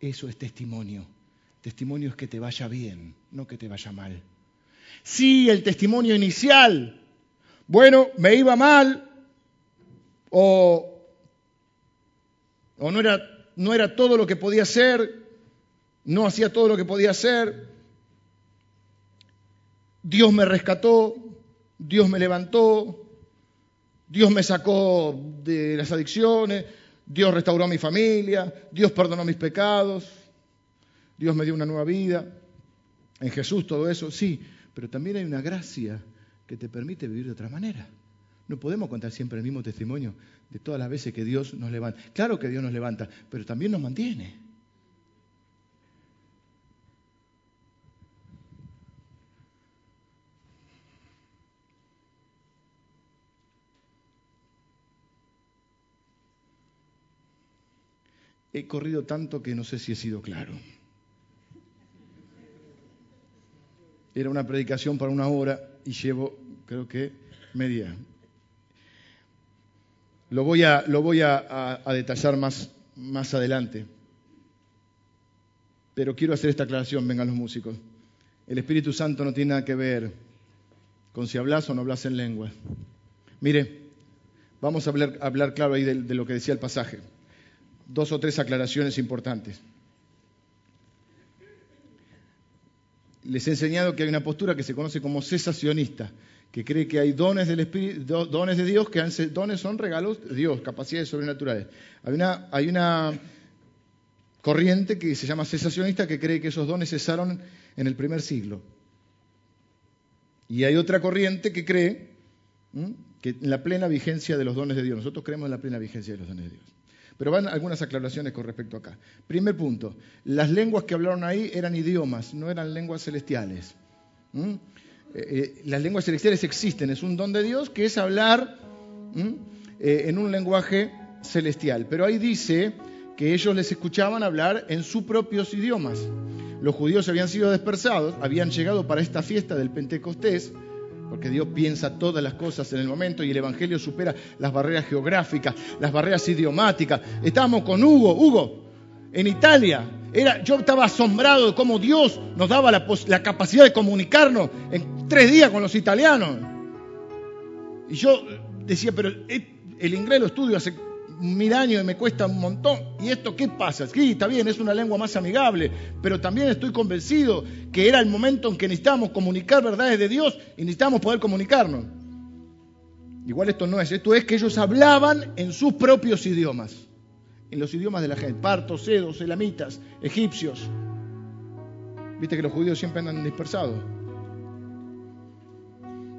Eso es testimonio. Testimonio es que te vaya bien, no que te vaya mal. Sí, el testimonio inicial. Bueno, me iba mal o, no, era, no era todo lo que podía ser, no hacía todo lo que podía hacer, Dios me rescató, Dios me levantó, Dios me sacó de las adicciones, Dios restauró a mi familia, Dios perdonó mis pecados, Dios me dio una nueva vida. En Jesús todo eso, sí, pero también hay una gracia que te permite vivir de otra manera. No podemos contar siempre el mismo testimonio de todas las veces que Dios nos levanta. Claro que Dios nos levanta, pero también nos mantiene. He corrido tanto que no sé si he sido claro. Era una predicación para una hora y llevo, creo que, media. Lo voy a, lo voy a, detallar más, más adelante. Pero quiero hacer esta aclaración, vengan los músicos. El Espíritu Santo no tiene nada que ver con si hablas o no hablas en lengua. Mire, vamos a hablar, hablar claro ahí de lo que decía el pasaje dos o tres aclaraciones importantes. Les he enseñado que hay una postura que se conoce como cesacionista, que cree que hay dones del Espíritu, dones de Dios, que dones son regalos de Dios, capacidades sobrenaturales. Hay una, hay una corriente que se llama cesacionista que cree que esos dones cesaron en el primer siglo. Y hay otra corriente que cree que en la plena vigencia de los dones de Dios. Nosotros creemos en la plena vigencia de los dones de Dios. Pero van algunas aclaraciones con respecto acá. Primer punto, las lenguas que hablaron ahí eran idiomas, no eran lenguas celestiales. ¿Mm? Eh, eh, las lenguas celestiales existen, es un don de Dios que es hablar eh, en un lenguaje celestial. Pero ahí dice que ellos les escuchaban hablar en sus propios idiomas. Los judíos habían sido dispersados, habían llegado para esta fiesta del Pentecostés, porque Dios piensa todas las cosas en el momento y el Evangelio supera las barreras geográficas, las barreras idiomáticas. Estábamos con Hugo, Hugo, en Italia. Era, yo estaba asombrado de cómo Dios nos daba la, capacidad de comunicarnos en tres días con los italianos. Y yo decía, pero el inglés lo estudio hace mil años y me cuesta un montón. ¿Y esto qué pasa? Sí, está bien, es una lengua más amigable, pero también estoy convencido que era el momento en que necesitábamos comunicar verdades de Dios y necesitábamos poder comunicarnos. Igual esto no es, esto es que ellos hablaban en sus propios idiomas, en los idiomas de la gente, partos, sedos, elamitas, egipcios. Viste que los judíos siempre andan dispersados.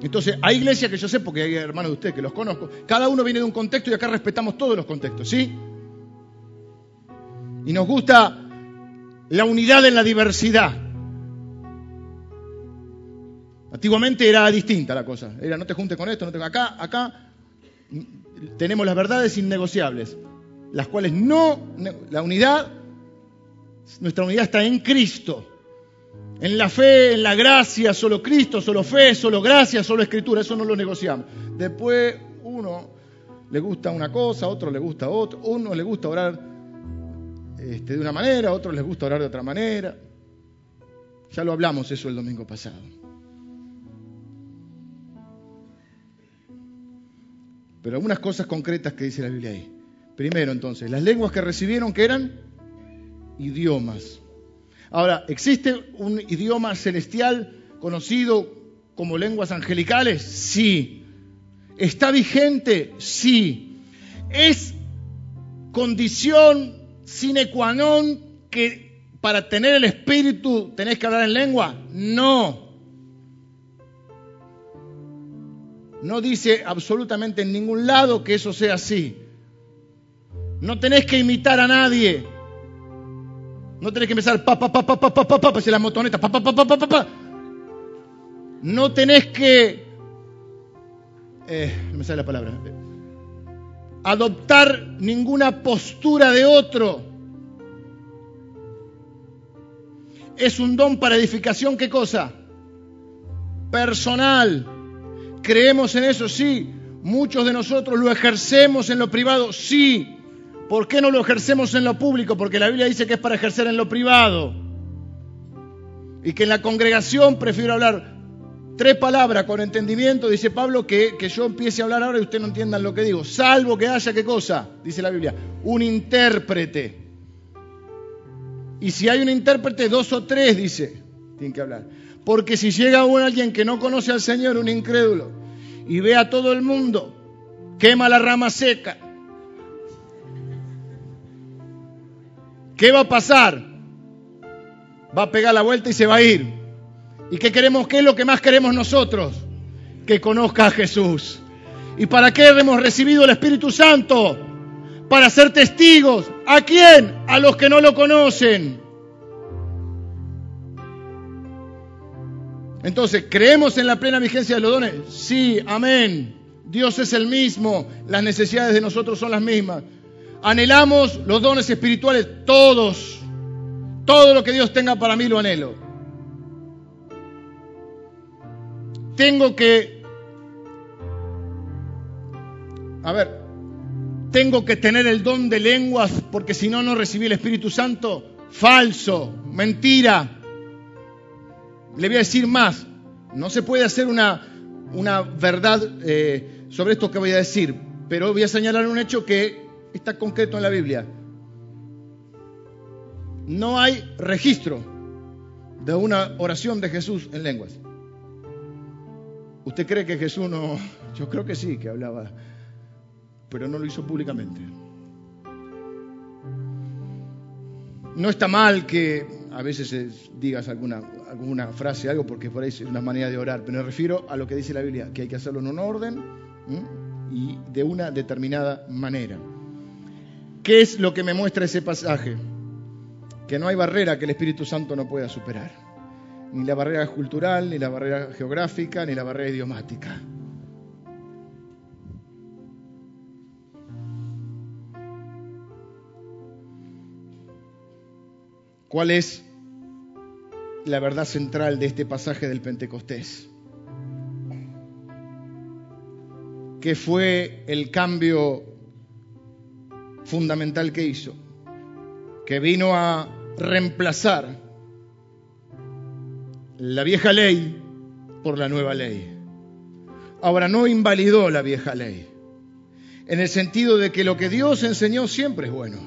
Entonces, hay iglesias que yo sé, porque hay hermanos de ustedes que los conozco, cada uno viene de un contexto y acá respetamos todos los contextos, ¿sí? Y nos gusta la unidad en la diversidad. Antiguamente era distinta la cosa. Era no te juntes con esto, no te acá, acá tenemos las verdades innegociables, las cuales no la unidad nuestra unidad está en Cristo. En la fe, en la gracia, solo Cristo, solo fe, solo gracia, solo escritura, eso no lo negociamos. Después uno le gusta una cosa, otro le gusta otra, uno le gusta orar este, de una manera, otro le gusta orar de otra manera. Ya lo hablamos eso el domingo pasado. Pero algunas cosas concretas que dice la Biblia ahí. Primero entonces, las lenguas que recibieron que eran idiomas. Ahora, ¿existe un idioma celestial conocido como lenguas angelicales? Sí. ¿Está vigente? Sí. ¿Es condición sine qua non que para tener el espíritu tenés que hablar en lengua? No. No dice absolutamente en ningún lado que eso sea así. No tenés que imitar a nadie. No tenés que empezar pa pa pa pa pa pa pa pa, la motoneta pa pa pa pa pa pa No tenés que eh, no me sale la palabra. Adoptar ninguna postura de otro. Es un don para edificación, ¿qué cosa? Personal. ¿Creemos en eso? Sí. Muchos de nosotros lo ejercemos en lo privado, sí. ¿Por qué no lo ejercemos en lo público? Porque la Biblia dice que es para ejercer en lo privado. Y que en la congregación prefiero hablar tres palabras con entendimiento, dice Pablo, que, que yo empiece a hablar ahora y ustedes no entiendan lo que digo. Salvo que haya qué cosa, dice la Biblia, un intérprete. Y si hay un intérprete, dos o tres, dice, tienen que hablar. Porque si llega un alguien que no conoce al Señor, un incrédulo, y ve a todo el mundo, quema la rama seca, ¿Qué va a pasar? Va a pegar la vuelta y se va a ir. ¿Y qué queremos? ¿Qué es lo que más queremos nosotros? Que conozca a Jesús. ¿Y para qué hemos recibido el Espíritu Santo? Para ser testigos. ¿A quién? A los que no lo conocen. Entonces, ¿creemos en la plena vigencia de los dones? Sí, amén. Dios es el mismo, las necesidades de nosotros son las mismas. Anhelamos los dones espirituales, todos. Todo lo que Dios tenga para mí lo anhelo. Tengo que, a ver, tengo que tener el don de lenguas porque si no, no recibí el Espíritu Santo. Falso, mentira. Le voy a decir más. No se puede hacer una, una verdad eh, sobre esto que voy a decir, pero voy a señalar un hecho que está concreto en la Biblia. No hay registro de una oración de Jesús en lenguas. ¿Usted cree que Jesús no.? Yo creo que sí, que hablaba, pero no lo hizo públicamente. No está mal que a veces digas alguna, alguna frase, algo, porque por ahí es una manera de orar, pero me refiero a lo que dice la Biblia, que hay que hacerlo en un orden y de una determinada manera. ¿Qué es lo que me muestra ese pasaje? Que no hay barrera que el Espíritu Santo no pueda superar. Ni la barrera cultural, ni la barrera geográfica, ni la barrera idiomática. ¿Cuál es la verdad central de este pasaje del Pentecostés? ¿Qué fue el cambio fundamental que hizo? Que vino a reemplazar la vieja ley por la nueva ley. Ahora, no invalidó la vieja ley, en el sentido de que lo que Dios enseñó siempre es bueno.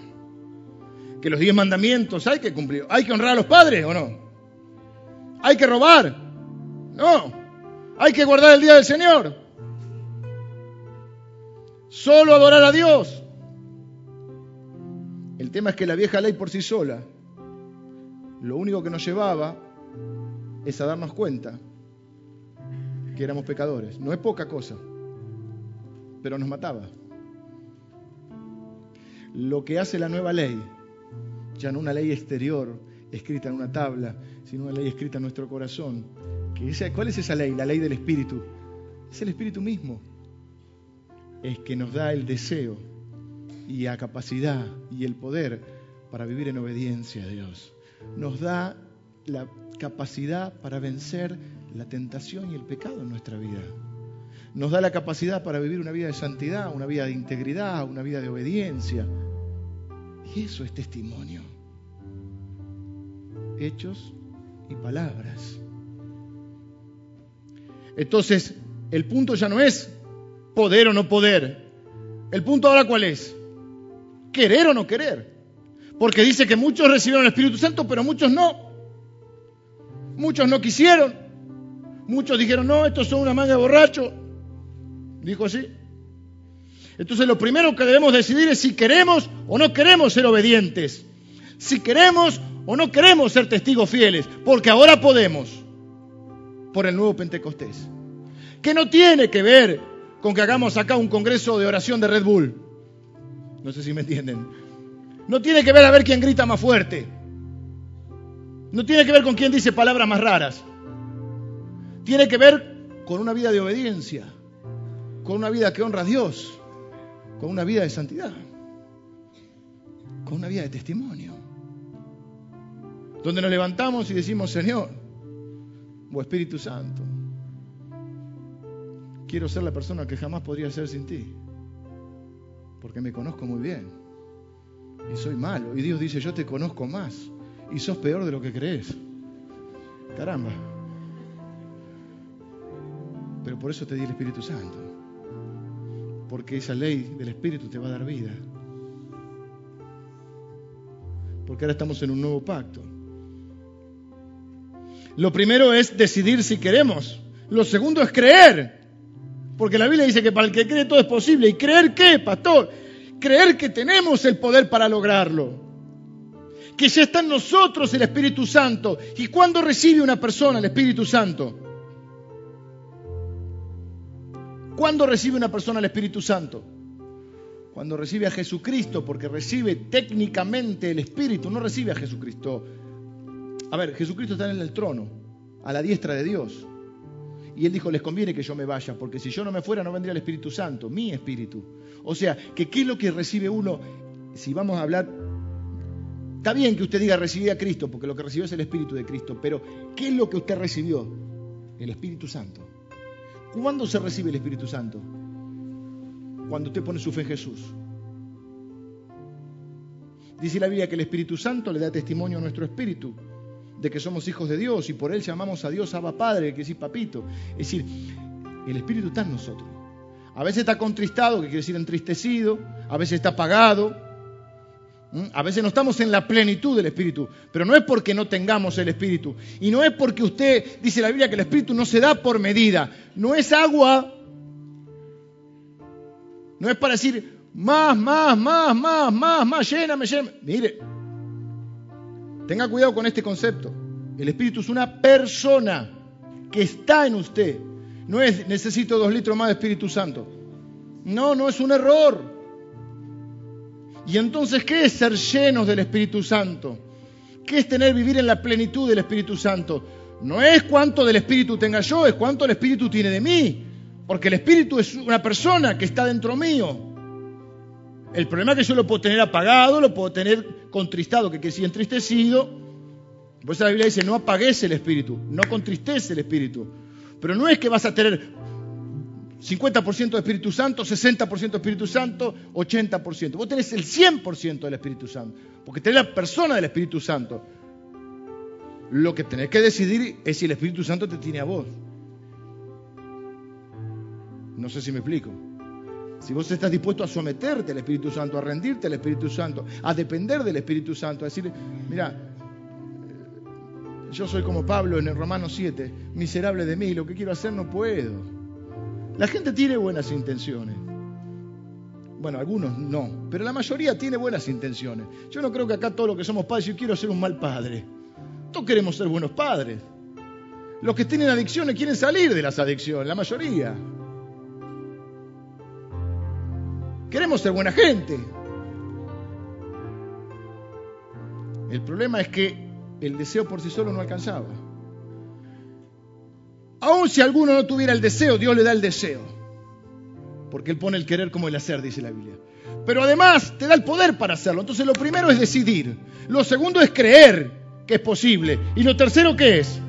Que los diez mandamientos hay que cumplir. ¿Hay que honrar a los padres o no? ¿Hay que robar? No. ¿Hay que guardar el día del Señor? Solo adorar a Dios. El tema es que la vieja ley por sí sola, lo único que nos llevaba es a darnos cuenta que éramos pecadores. No es poca cosa, pero nos mataba. Lo que hace la nueva ley, ya no una ley exterior escrita en una tabla, sino una ley escrita en nuestro corazón. Que ¿Cuál es esa ley? La ley del Espíritu. Es el Espíritu mismo. Es que nos da el deseo y la capacidad y el poder para vivir en obediencia a Dios. Nos da la capacidad para vencer la tentación y el pecado en nuestra vida. Nos da la capacidad para vivir una vida de santidad, una vida de integridad, una vida de obediencia. Y eso es testimonio. Hechos y palabras. Entonces, el punto ya no es poder o no poder. El punto ahora cuál es? Querer o no querer. Porque dice que muchos recibieron el Espíritu Santo, pero muchos no. Muchos no quisieron. Muchos dijeron, no, estos son una manga de borracho. Dijo así. Entonces lo primero que debemos decidir es si queremos o no queremos ser obedientes. Si queremos o no queremos ser testigos fieles. Porque ahora podemos. Por el nuevo Pentecostés. Que no tiene que ver con que hagamos acá un congreso de oración de Red Bull. No sé si me entienden. No tiene que ver a ver quién grita más fuerte. No tiene que ver con quién dice palabras más raras. Tiene que ver con una vida de obediencia, con una vida que honra a Dios, con una vida de santidad, con una vida de testimonio. Donde nos levantamos y decimos, Señor, o Espíritu Santo, quiero ser la persona que jamás podría ser sin ti, porque me conozco muy bien y soy malo. Y Dios dice, yo te conozco más y sos peor de lo que crees. Caramba. Pero por eso te di el Espíritu Santo. Porque esa ley del Espíritu te va a dar vida. Porque ahora estamos en un nuevo pacto. Lo primero es decidir si queremos. Lo segundo es creer. Porque la Biblia dice que para el que cree todo es posible. ¿Y creer qué, pastor? Creer que tenemos el poder para lograrlo que ya está en nosotros el Espíritu Santo. ¿Y cuándo recibe una persona el Espíritu Santo? ¿Cuándo recibe una persona el Espíritu Santo? Cuando recibe a Jesucristo, porque recibe técnicamente el Espíritu, no recibe a Jesucristo. A ver, Jesucristo está en el trono, a la diestra de Dios. Y él dijo, les conviene que yo me vaya, porque si yo no me fuera no vendría el Espíritu Santo, mi Espíritu. O sea, que qué es lo que recibe uno, si vamos a hablar, está bien que usted diga recibí a Cristo, porque lo que recibió es el Espíritu de Cristo, pero ¿qué es lo que usted recibió? El Espíritu Santo. ¿Cuándo se recibe el Espíritu Santo? Cuando usted pone su fe en Jesús. Dice la Biblia que el Espíritu Santo le da testimonio a nuestro espíritu de que somos hijos de Dios y por él llamamos a Dios Abba Padre, que es papito. Es decir, el Espíritu está en nosotros. A veces está contristado, que quiere decir entristecido, a veces está apagado, a veces no estamos en la plenitud del Espíritu, pero no es porque no tengamos el Espíritu. Y no es porque usted, dice la Biblia, que el Espíritu no se da por medida. No es agua. No es para decir, más, más, más, más, más, más, lléname, lléname. Mire, Tenga cuidado con este concepto. El Espíritu es una persona que está en usted. No es necesito dos litros más de Espíritu Santo. No, no es un error. Y entonces, ¿qué es ser llenos del Espíritu Santo? ¿Qué es tener, vivir en la plenitud del Espíritu Santo? No es cuánto del Espíritu tenga yo, es cuánto el Espíritu tiene de mí. Porque el Espíritu es una persona que está dentro mío. El problema es que yo lo puedo tener apagado, lo puedo tener contristado, que decir entristecido. Por eso la Biblia dice, no apagues el espíritu, no contristece el espíritu. Pero no es que vas a tener 50% de Espíritu Santo, 60% de Espíritu Santo, 80%. Vos tenés el 100% del Espíritu Santo, porque tenés la persona del Espíritu Santo. Lo que tenés que decidir es si el Espíritu Santo te tiene a vos. No sé si me explico. Si vos estás dispuesto a someterte al Espíritu Santo, a rendirte al Espíritu Santo, a depender del Espíritu Santo, a decir, mira, yo soy como Pablo en el Romano 7, miserable de mí, lo que quiero hacer no puedo. La gente tiene buenas intenciones. Bueno, algunos no, pero la mayoría tiene buenas intenciones. Yo no creo que acá todos los que somos padres, yo quiero ser un mal padre. Todos queremos ser buenos padres. Los que tienen adicciones quieren salir de las adicciones, la mayoría. Queremos ser buena gente. El problema es que el deseo por sí solo no alcanzaba. Aun si alguno no tuviera el deseo, Dios le da el deseo. Porque Él pone el querer como el hacer, dice la Biblia. Pero además te da el poder para hacerlo. Entonces lo primero es decidir. Lo segundo es creer que es posible. Y lo tercero, ¿qué es?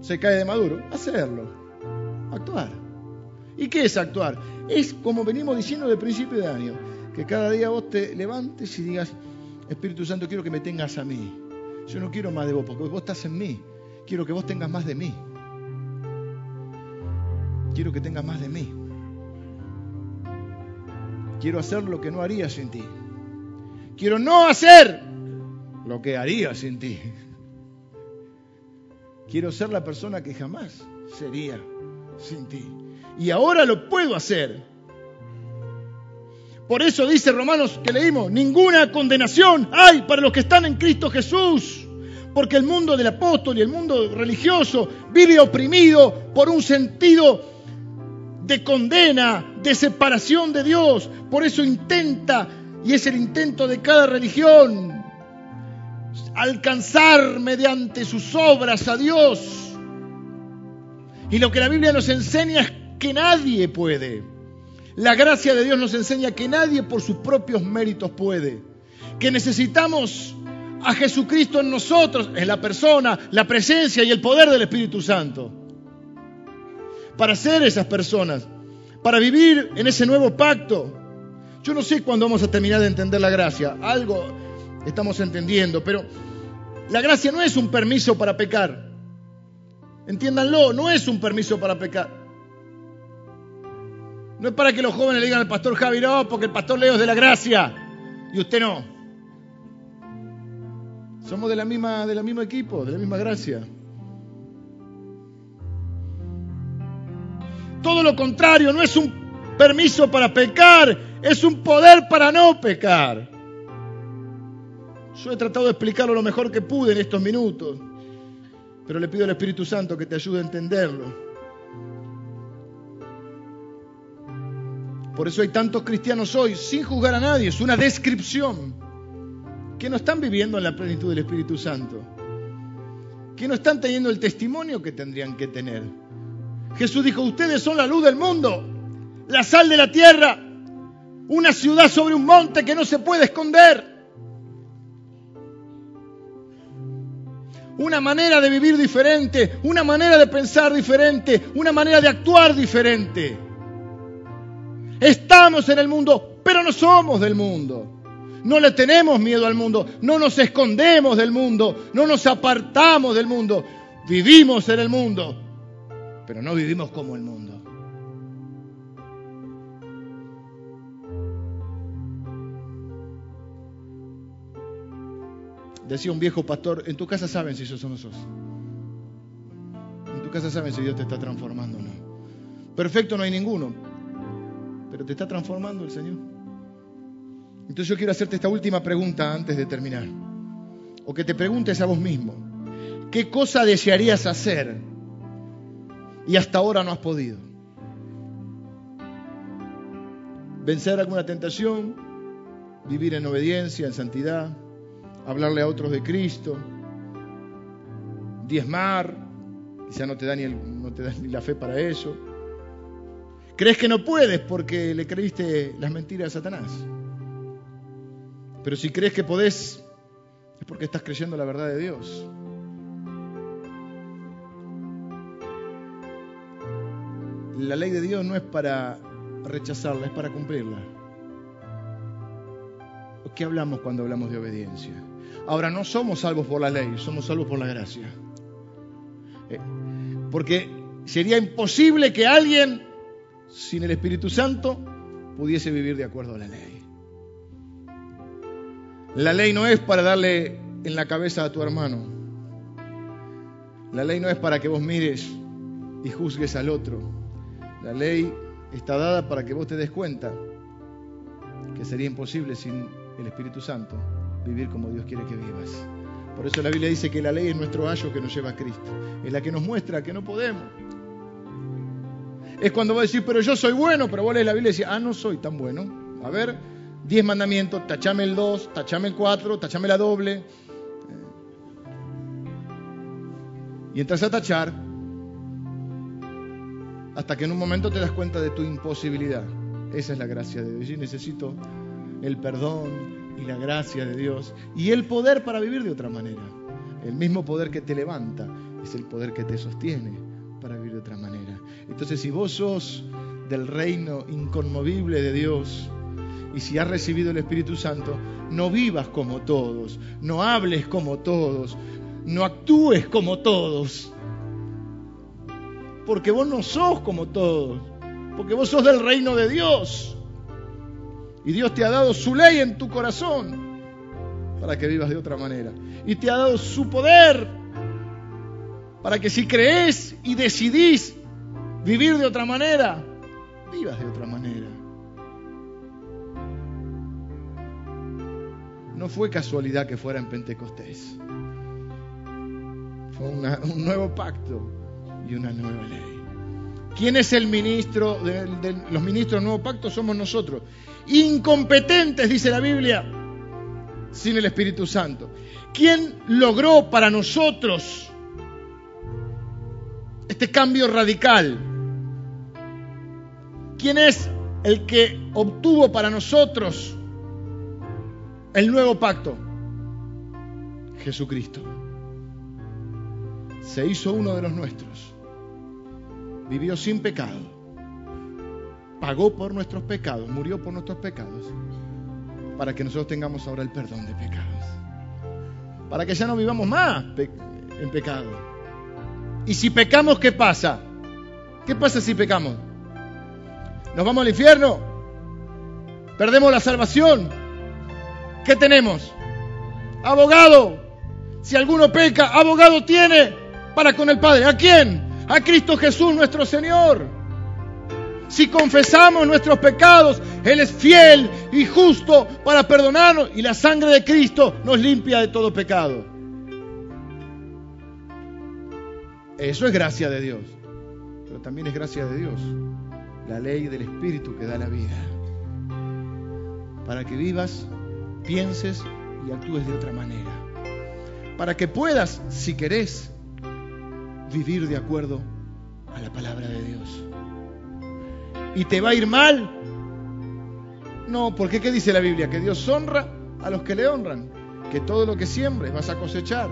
Se cae de maduro. Hacerlo. Actuar. ¿Y qué es actuar? Es como venimos diciendo de principio de año, que cada día vos te levantes y digas, Espíritu Santo, quiero que me tengas a mí. Yo no quiero más de vos, porque vos estás en mí. Quiero que vos tengas más de mí. Quiero que tengas más de mí. Quiero hacer lo que no haría sin ti. Quiero no hacer lo que haría sin ti. Quiero ser la persona que jamás sería sin ti y ahora lo puedo hacer. Por eso dice Romanos que leímos, ninguna condenación hay para los que están en Cristo Jesús. Porque el mundo del apóstol y el mundo religioso vive oprimido por un sentido de condena, de separación de Dios. Por eso intenta, y es el intento de cada religión, alcanzar mediante sus obras a Dios. Y lo que la Biblia nos enseña es que nadie puede. La gracia de Dios nos enseña que nadie por sus propios méritos puede. Que necesitamos a Jesucristo en nosotros, en la persona, la presencia y el poder del Espíritu Santo. Para ser esas personas, para vivir en ese nuevo pacto. Yo no sé cuándo vamos a terminar de entender la gracia. Algo estamos entendiendo, pero la gracia no es un permiso para pecar. Entiéndanlo, no es un permiso para pecar. No es para que los jóvenes le digan al pastor Javi, no, porque el pastor Leo es de la gracia y usted no. Somos de la misma, de la misma equipo, de la misma gracia. Todo lo contrario, no es un permiso para pecar, es un poder para no pecar. Yo he tratado de explicarlo lo mejor que pude en estos minutos, pero le pido al Espíritu Santo que te ayude a entenderlo. Por eso hay tantos cristianos hoy, sin juzgar a nadie, es una descripción, que no están viviendo en la plenitud del Espíritu Santo, que no están teniendo el testimonio que tendrían que tener. Jesús dijo, ustedes son la luz del mundo, la sal de la tierra, una ciudad sobre un monte que no se puede esconder. Una manera de vivir diferente, una manera de pensar diferente, una manera de actuar diferente. Estamos en el mundo, pero no somos del mundo. No le tenemos miedo al mundo, no nos escondemos del mundo, no nos apartamos del mundo. Vivimos en el mundo, pero no vivimos como el mundo. Decía un viejo pastor, en tu casa saben si sos o no sos. En tu casa saben si Dios te está transformando o no. Perfecto no hay ninguno, te está transformando el Señor. Entonces yo quiero hacerte esta última pregunta antes de terminar. O que te preguntes a vos mismo, ¿qué cosa desearías hacer y hasta ahora no has podido? Vencer alguna tentación, vivir en obediencia, en santidad, hablarle a otros de Cristo, diezmar, quizá no te da ni, no te da ni la fe para eso. Crees que no puedes porque le creíste las mentiras a Satanás. Pero si crees que podés, es porque estás creyendo la verdad de Dios. La ley de Dios no es para rechazarla, es para cumplirla. ¿Qué hablamos cuando hablamos de obediencia? Ahora, no somos salvos por la ley, somos salvos por la gracia. Eh, porque sería imposible que alguien sin el Espíritu Santo pudiese vivir de acuerdo a la ley. La ley no es para darle en la cabeza a tu hermano. La ley no es para que vos mires y juzgues al otro. La ley está dada para que vos te des cuenta que sería imposible sin el Espíritu Santo vivir como Dios quiere que vivas. Por eso la Biblia dice que la ley es nuestro ayo que nos lleva a Cristo. Es la que nos muestra que no podemos. Es cuando vos decís, pero yo soy bueno, pero vos lees la Biblia y decís, ah, no soy tan bueno. A ver, diez mandamientos, tachame el dos, tachame el cuatro, tachame la doble. Y entras a tachar hasta que en un momento te das cuenta de tu imposibilidad. Esa es la gracia de Dios. Yo necesito el perdón y la gracia de Dios y el poder para vivir de otra manera. El mismo poder que te levanta es el poder que te sostiene para vivir de otra manera. Entonces, si vos sos del reino inconmovible de Dios y si has recibido el Espíritu Santo, no vivas como todos, no hables como todos, no actúes como todos. Porque vos no sos como todos, porque vos sos del reino de Dios. Y Dios te ha dado su ley en tu corazón para que vivas de otra manera. Y te ha dado su poder para que si crees y decidís vivir de otra manera, vivas de otra manera. No fue casualidad que fuera en Pentecostés. Fue un nuevo pacto y una nueva ley. ¿Quién es el ministro de, los ministros del nuevo pacto? Somos nosotros. Incompetentes, dice la Biblia, sin el Espíritu Santo. ¿Quién logró para nosotros este cambio radical? ¿Quién es el que obtuvo para nosotros el nuevo pacto? Jesucristo. Se hizo uno de los nuestros vivió sin pecado, pagó por nuestros pecados, murió por nuestros pecados, para que nosotros tengamos ahora el perdón de pecados, para que ya no vivamos más en pecado. Y si pecamos, ¿qué pasa? ¿Qué pasa si pecamos? ¿Nos vamos al infierno? ¿Perdemos la salvación? ¿Qué tenemos? Abogado. Si alguno peca, abogado tiene para con el Padre. ¿A quién? a Cristo Jesús nuestro Señor. Si confesamos nuestros pecados, Él es fiel y justo para perdonarnos y la sangre de Cristo nos limpia de todo pecado. Eso es gracia de Dios, pero también es gracia de Dios la ley del Espíritu que da la vida. Para que vivas, pienses y actúes de otra manera. Para que puedas, si querés, vivir de acuerdo a la palabra de Dios. ¿Y te va a ir mal? No, porque ¿qué dice la Biblia? Que Dios honra a los que le honran, que todo lo que siembres vas a cosechar.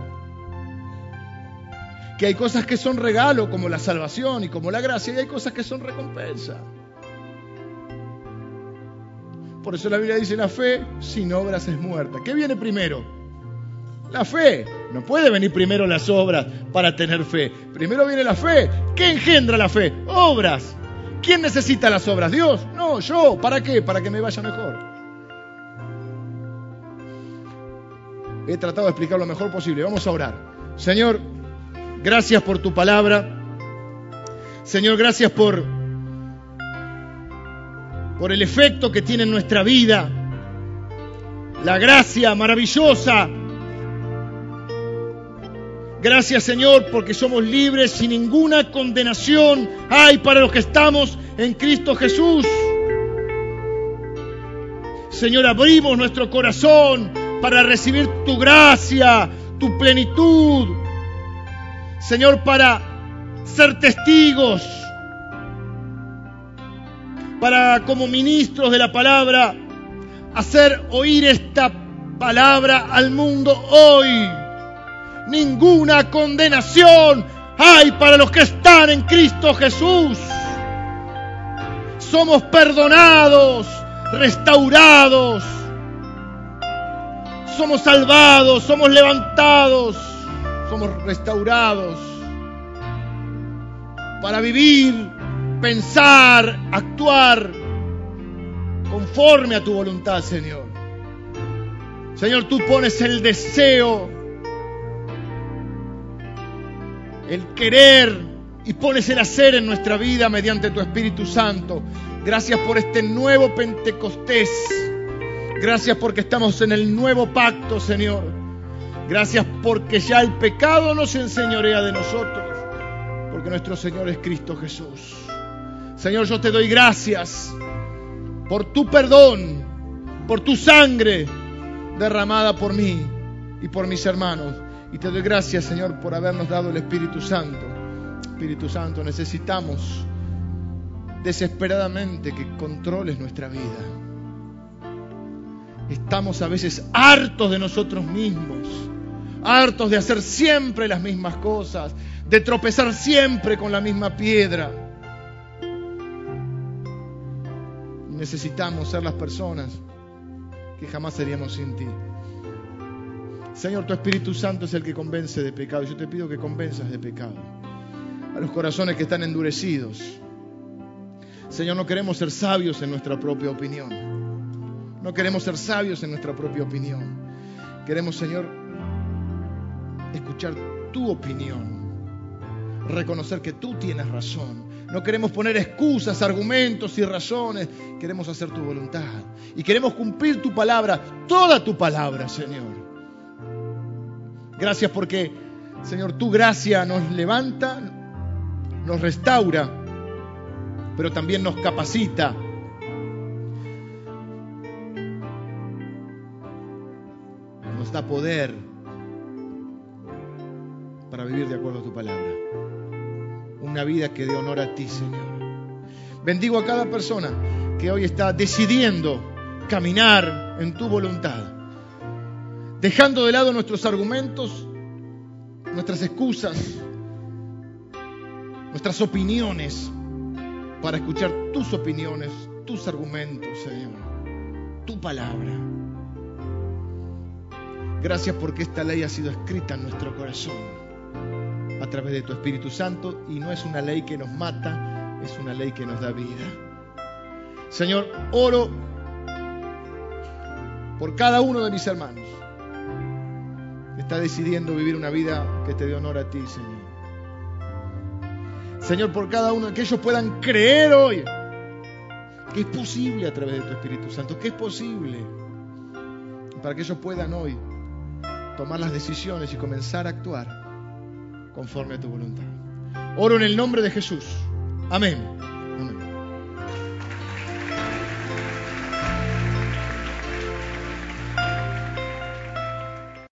Que hay cosas que son regalo, como la salvación y como la gracia, y hay cosas que son recompensa. Por eso la Biblia dice, la fe sin obras es muerta. ¿Qué viene primero? La fe. No puede venir primero las obras para tener fe. Primero viene la fe. ¿Qué engendra la fe? Obras. ¿Quién necesita las obras? Dios. No, yo. ¿Para qué? Para que me vaya mejor. He tratado de explicar lo mejor posible. Vamos a orar. Señor, gracias por tu palabra. Señor, gracias por, por el efecto que tiene en nuestra vida. La gracia maravillosa Gracias Señor porque somos libres sin ninguna condenación hay para los que estamos en Cristo Jesús. Señor, abrimos nuestro corazón para recibir tu gracia, tu plenitud. Señor, para ser testigos, para como ministros de la palabra, hacer oír esta palabra al mundo hoy. Ninguna condenación hay para los que están en Cristo Jesús. Somos perdonados, restaurados, somos salvados, somos levantados, somos restaurados para vivir, pensar, actuar conforme a tu voluntad, Señor. Señor, tú pones el deseo el querer y pones el hacer en nuestra vida mediante tu Espíritu Santo. Gracias por este nuevo Pentecostés. Gracias porque estamos en el nuevo pacto, Señor. Gracias porque ya el pecado no se enseñorea de nosotros, porque nuestro Señor es Cristo Jesús. Señor, yo te doy gracias por tu perdón, por tu sangre derramada por mí y por mis hermanos. Y te doy gracias, Señor, por habernos dado el Espíritu Santo. Espíritu Santo, necesitamos desesperadamente que controles nuestra vida. Estamos a veces hartos de nosotros mismos, hartos de hacer siempre las mismas cosas, de tropezar siempre con la misma piedra. Necesitamos ser las personas que jamás seríamos sin ti. Señor, tu Espíritu Santo es el que convence de pecado. Yo te pido que convenzas de pecado a los corazones que están endurecidos. Señor, no queremos ser sabios en nuestra propia opinión. No queremos ser sabios en nuestra propia opinión. Queremos, Señor, escuchar tu opinión. Reconocer que tú tienes razón. No queremos poner excusas, argumentos y razones. Queremos hacer tu voluntad. Y queremos cumplir tu palabra, toda tu palabra, Señor. Gracias porque, Señor, tu gracia nos levanta, nos restaura, pero también nos capacita. Nos da poder para vivir de acuerdo a tu palabra. Una vida que dé honor a ti, Señor. Bendigo a cada persona que hoy está decidiendo caminar en tu voluntad dejando de lado nuestros argumentos, nuestras excusas, nuestras opiniones, para escuchar tus opiniones, tus argumentos, Señor, tu palabra. Gracias porque esta ley ha sido escrita en nuestro corazón a través de tu Espíritu Santo y no es una ley que nos mata, es una ley que nos da vida. Señor, oro por cada uno de mis hermanos está decidiendo vivir una vida que te dé honor a ti, Señor. Señor, por cada uno, que ellos puedan creer hoy que es posible a través de tu Espíritu Santo, que es posible, para que ellos puedan hoy tomar las decisiones y comenzar a actuar conforme a tu voluntad. Oro en el nombre de Jesús. Amén.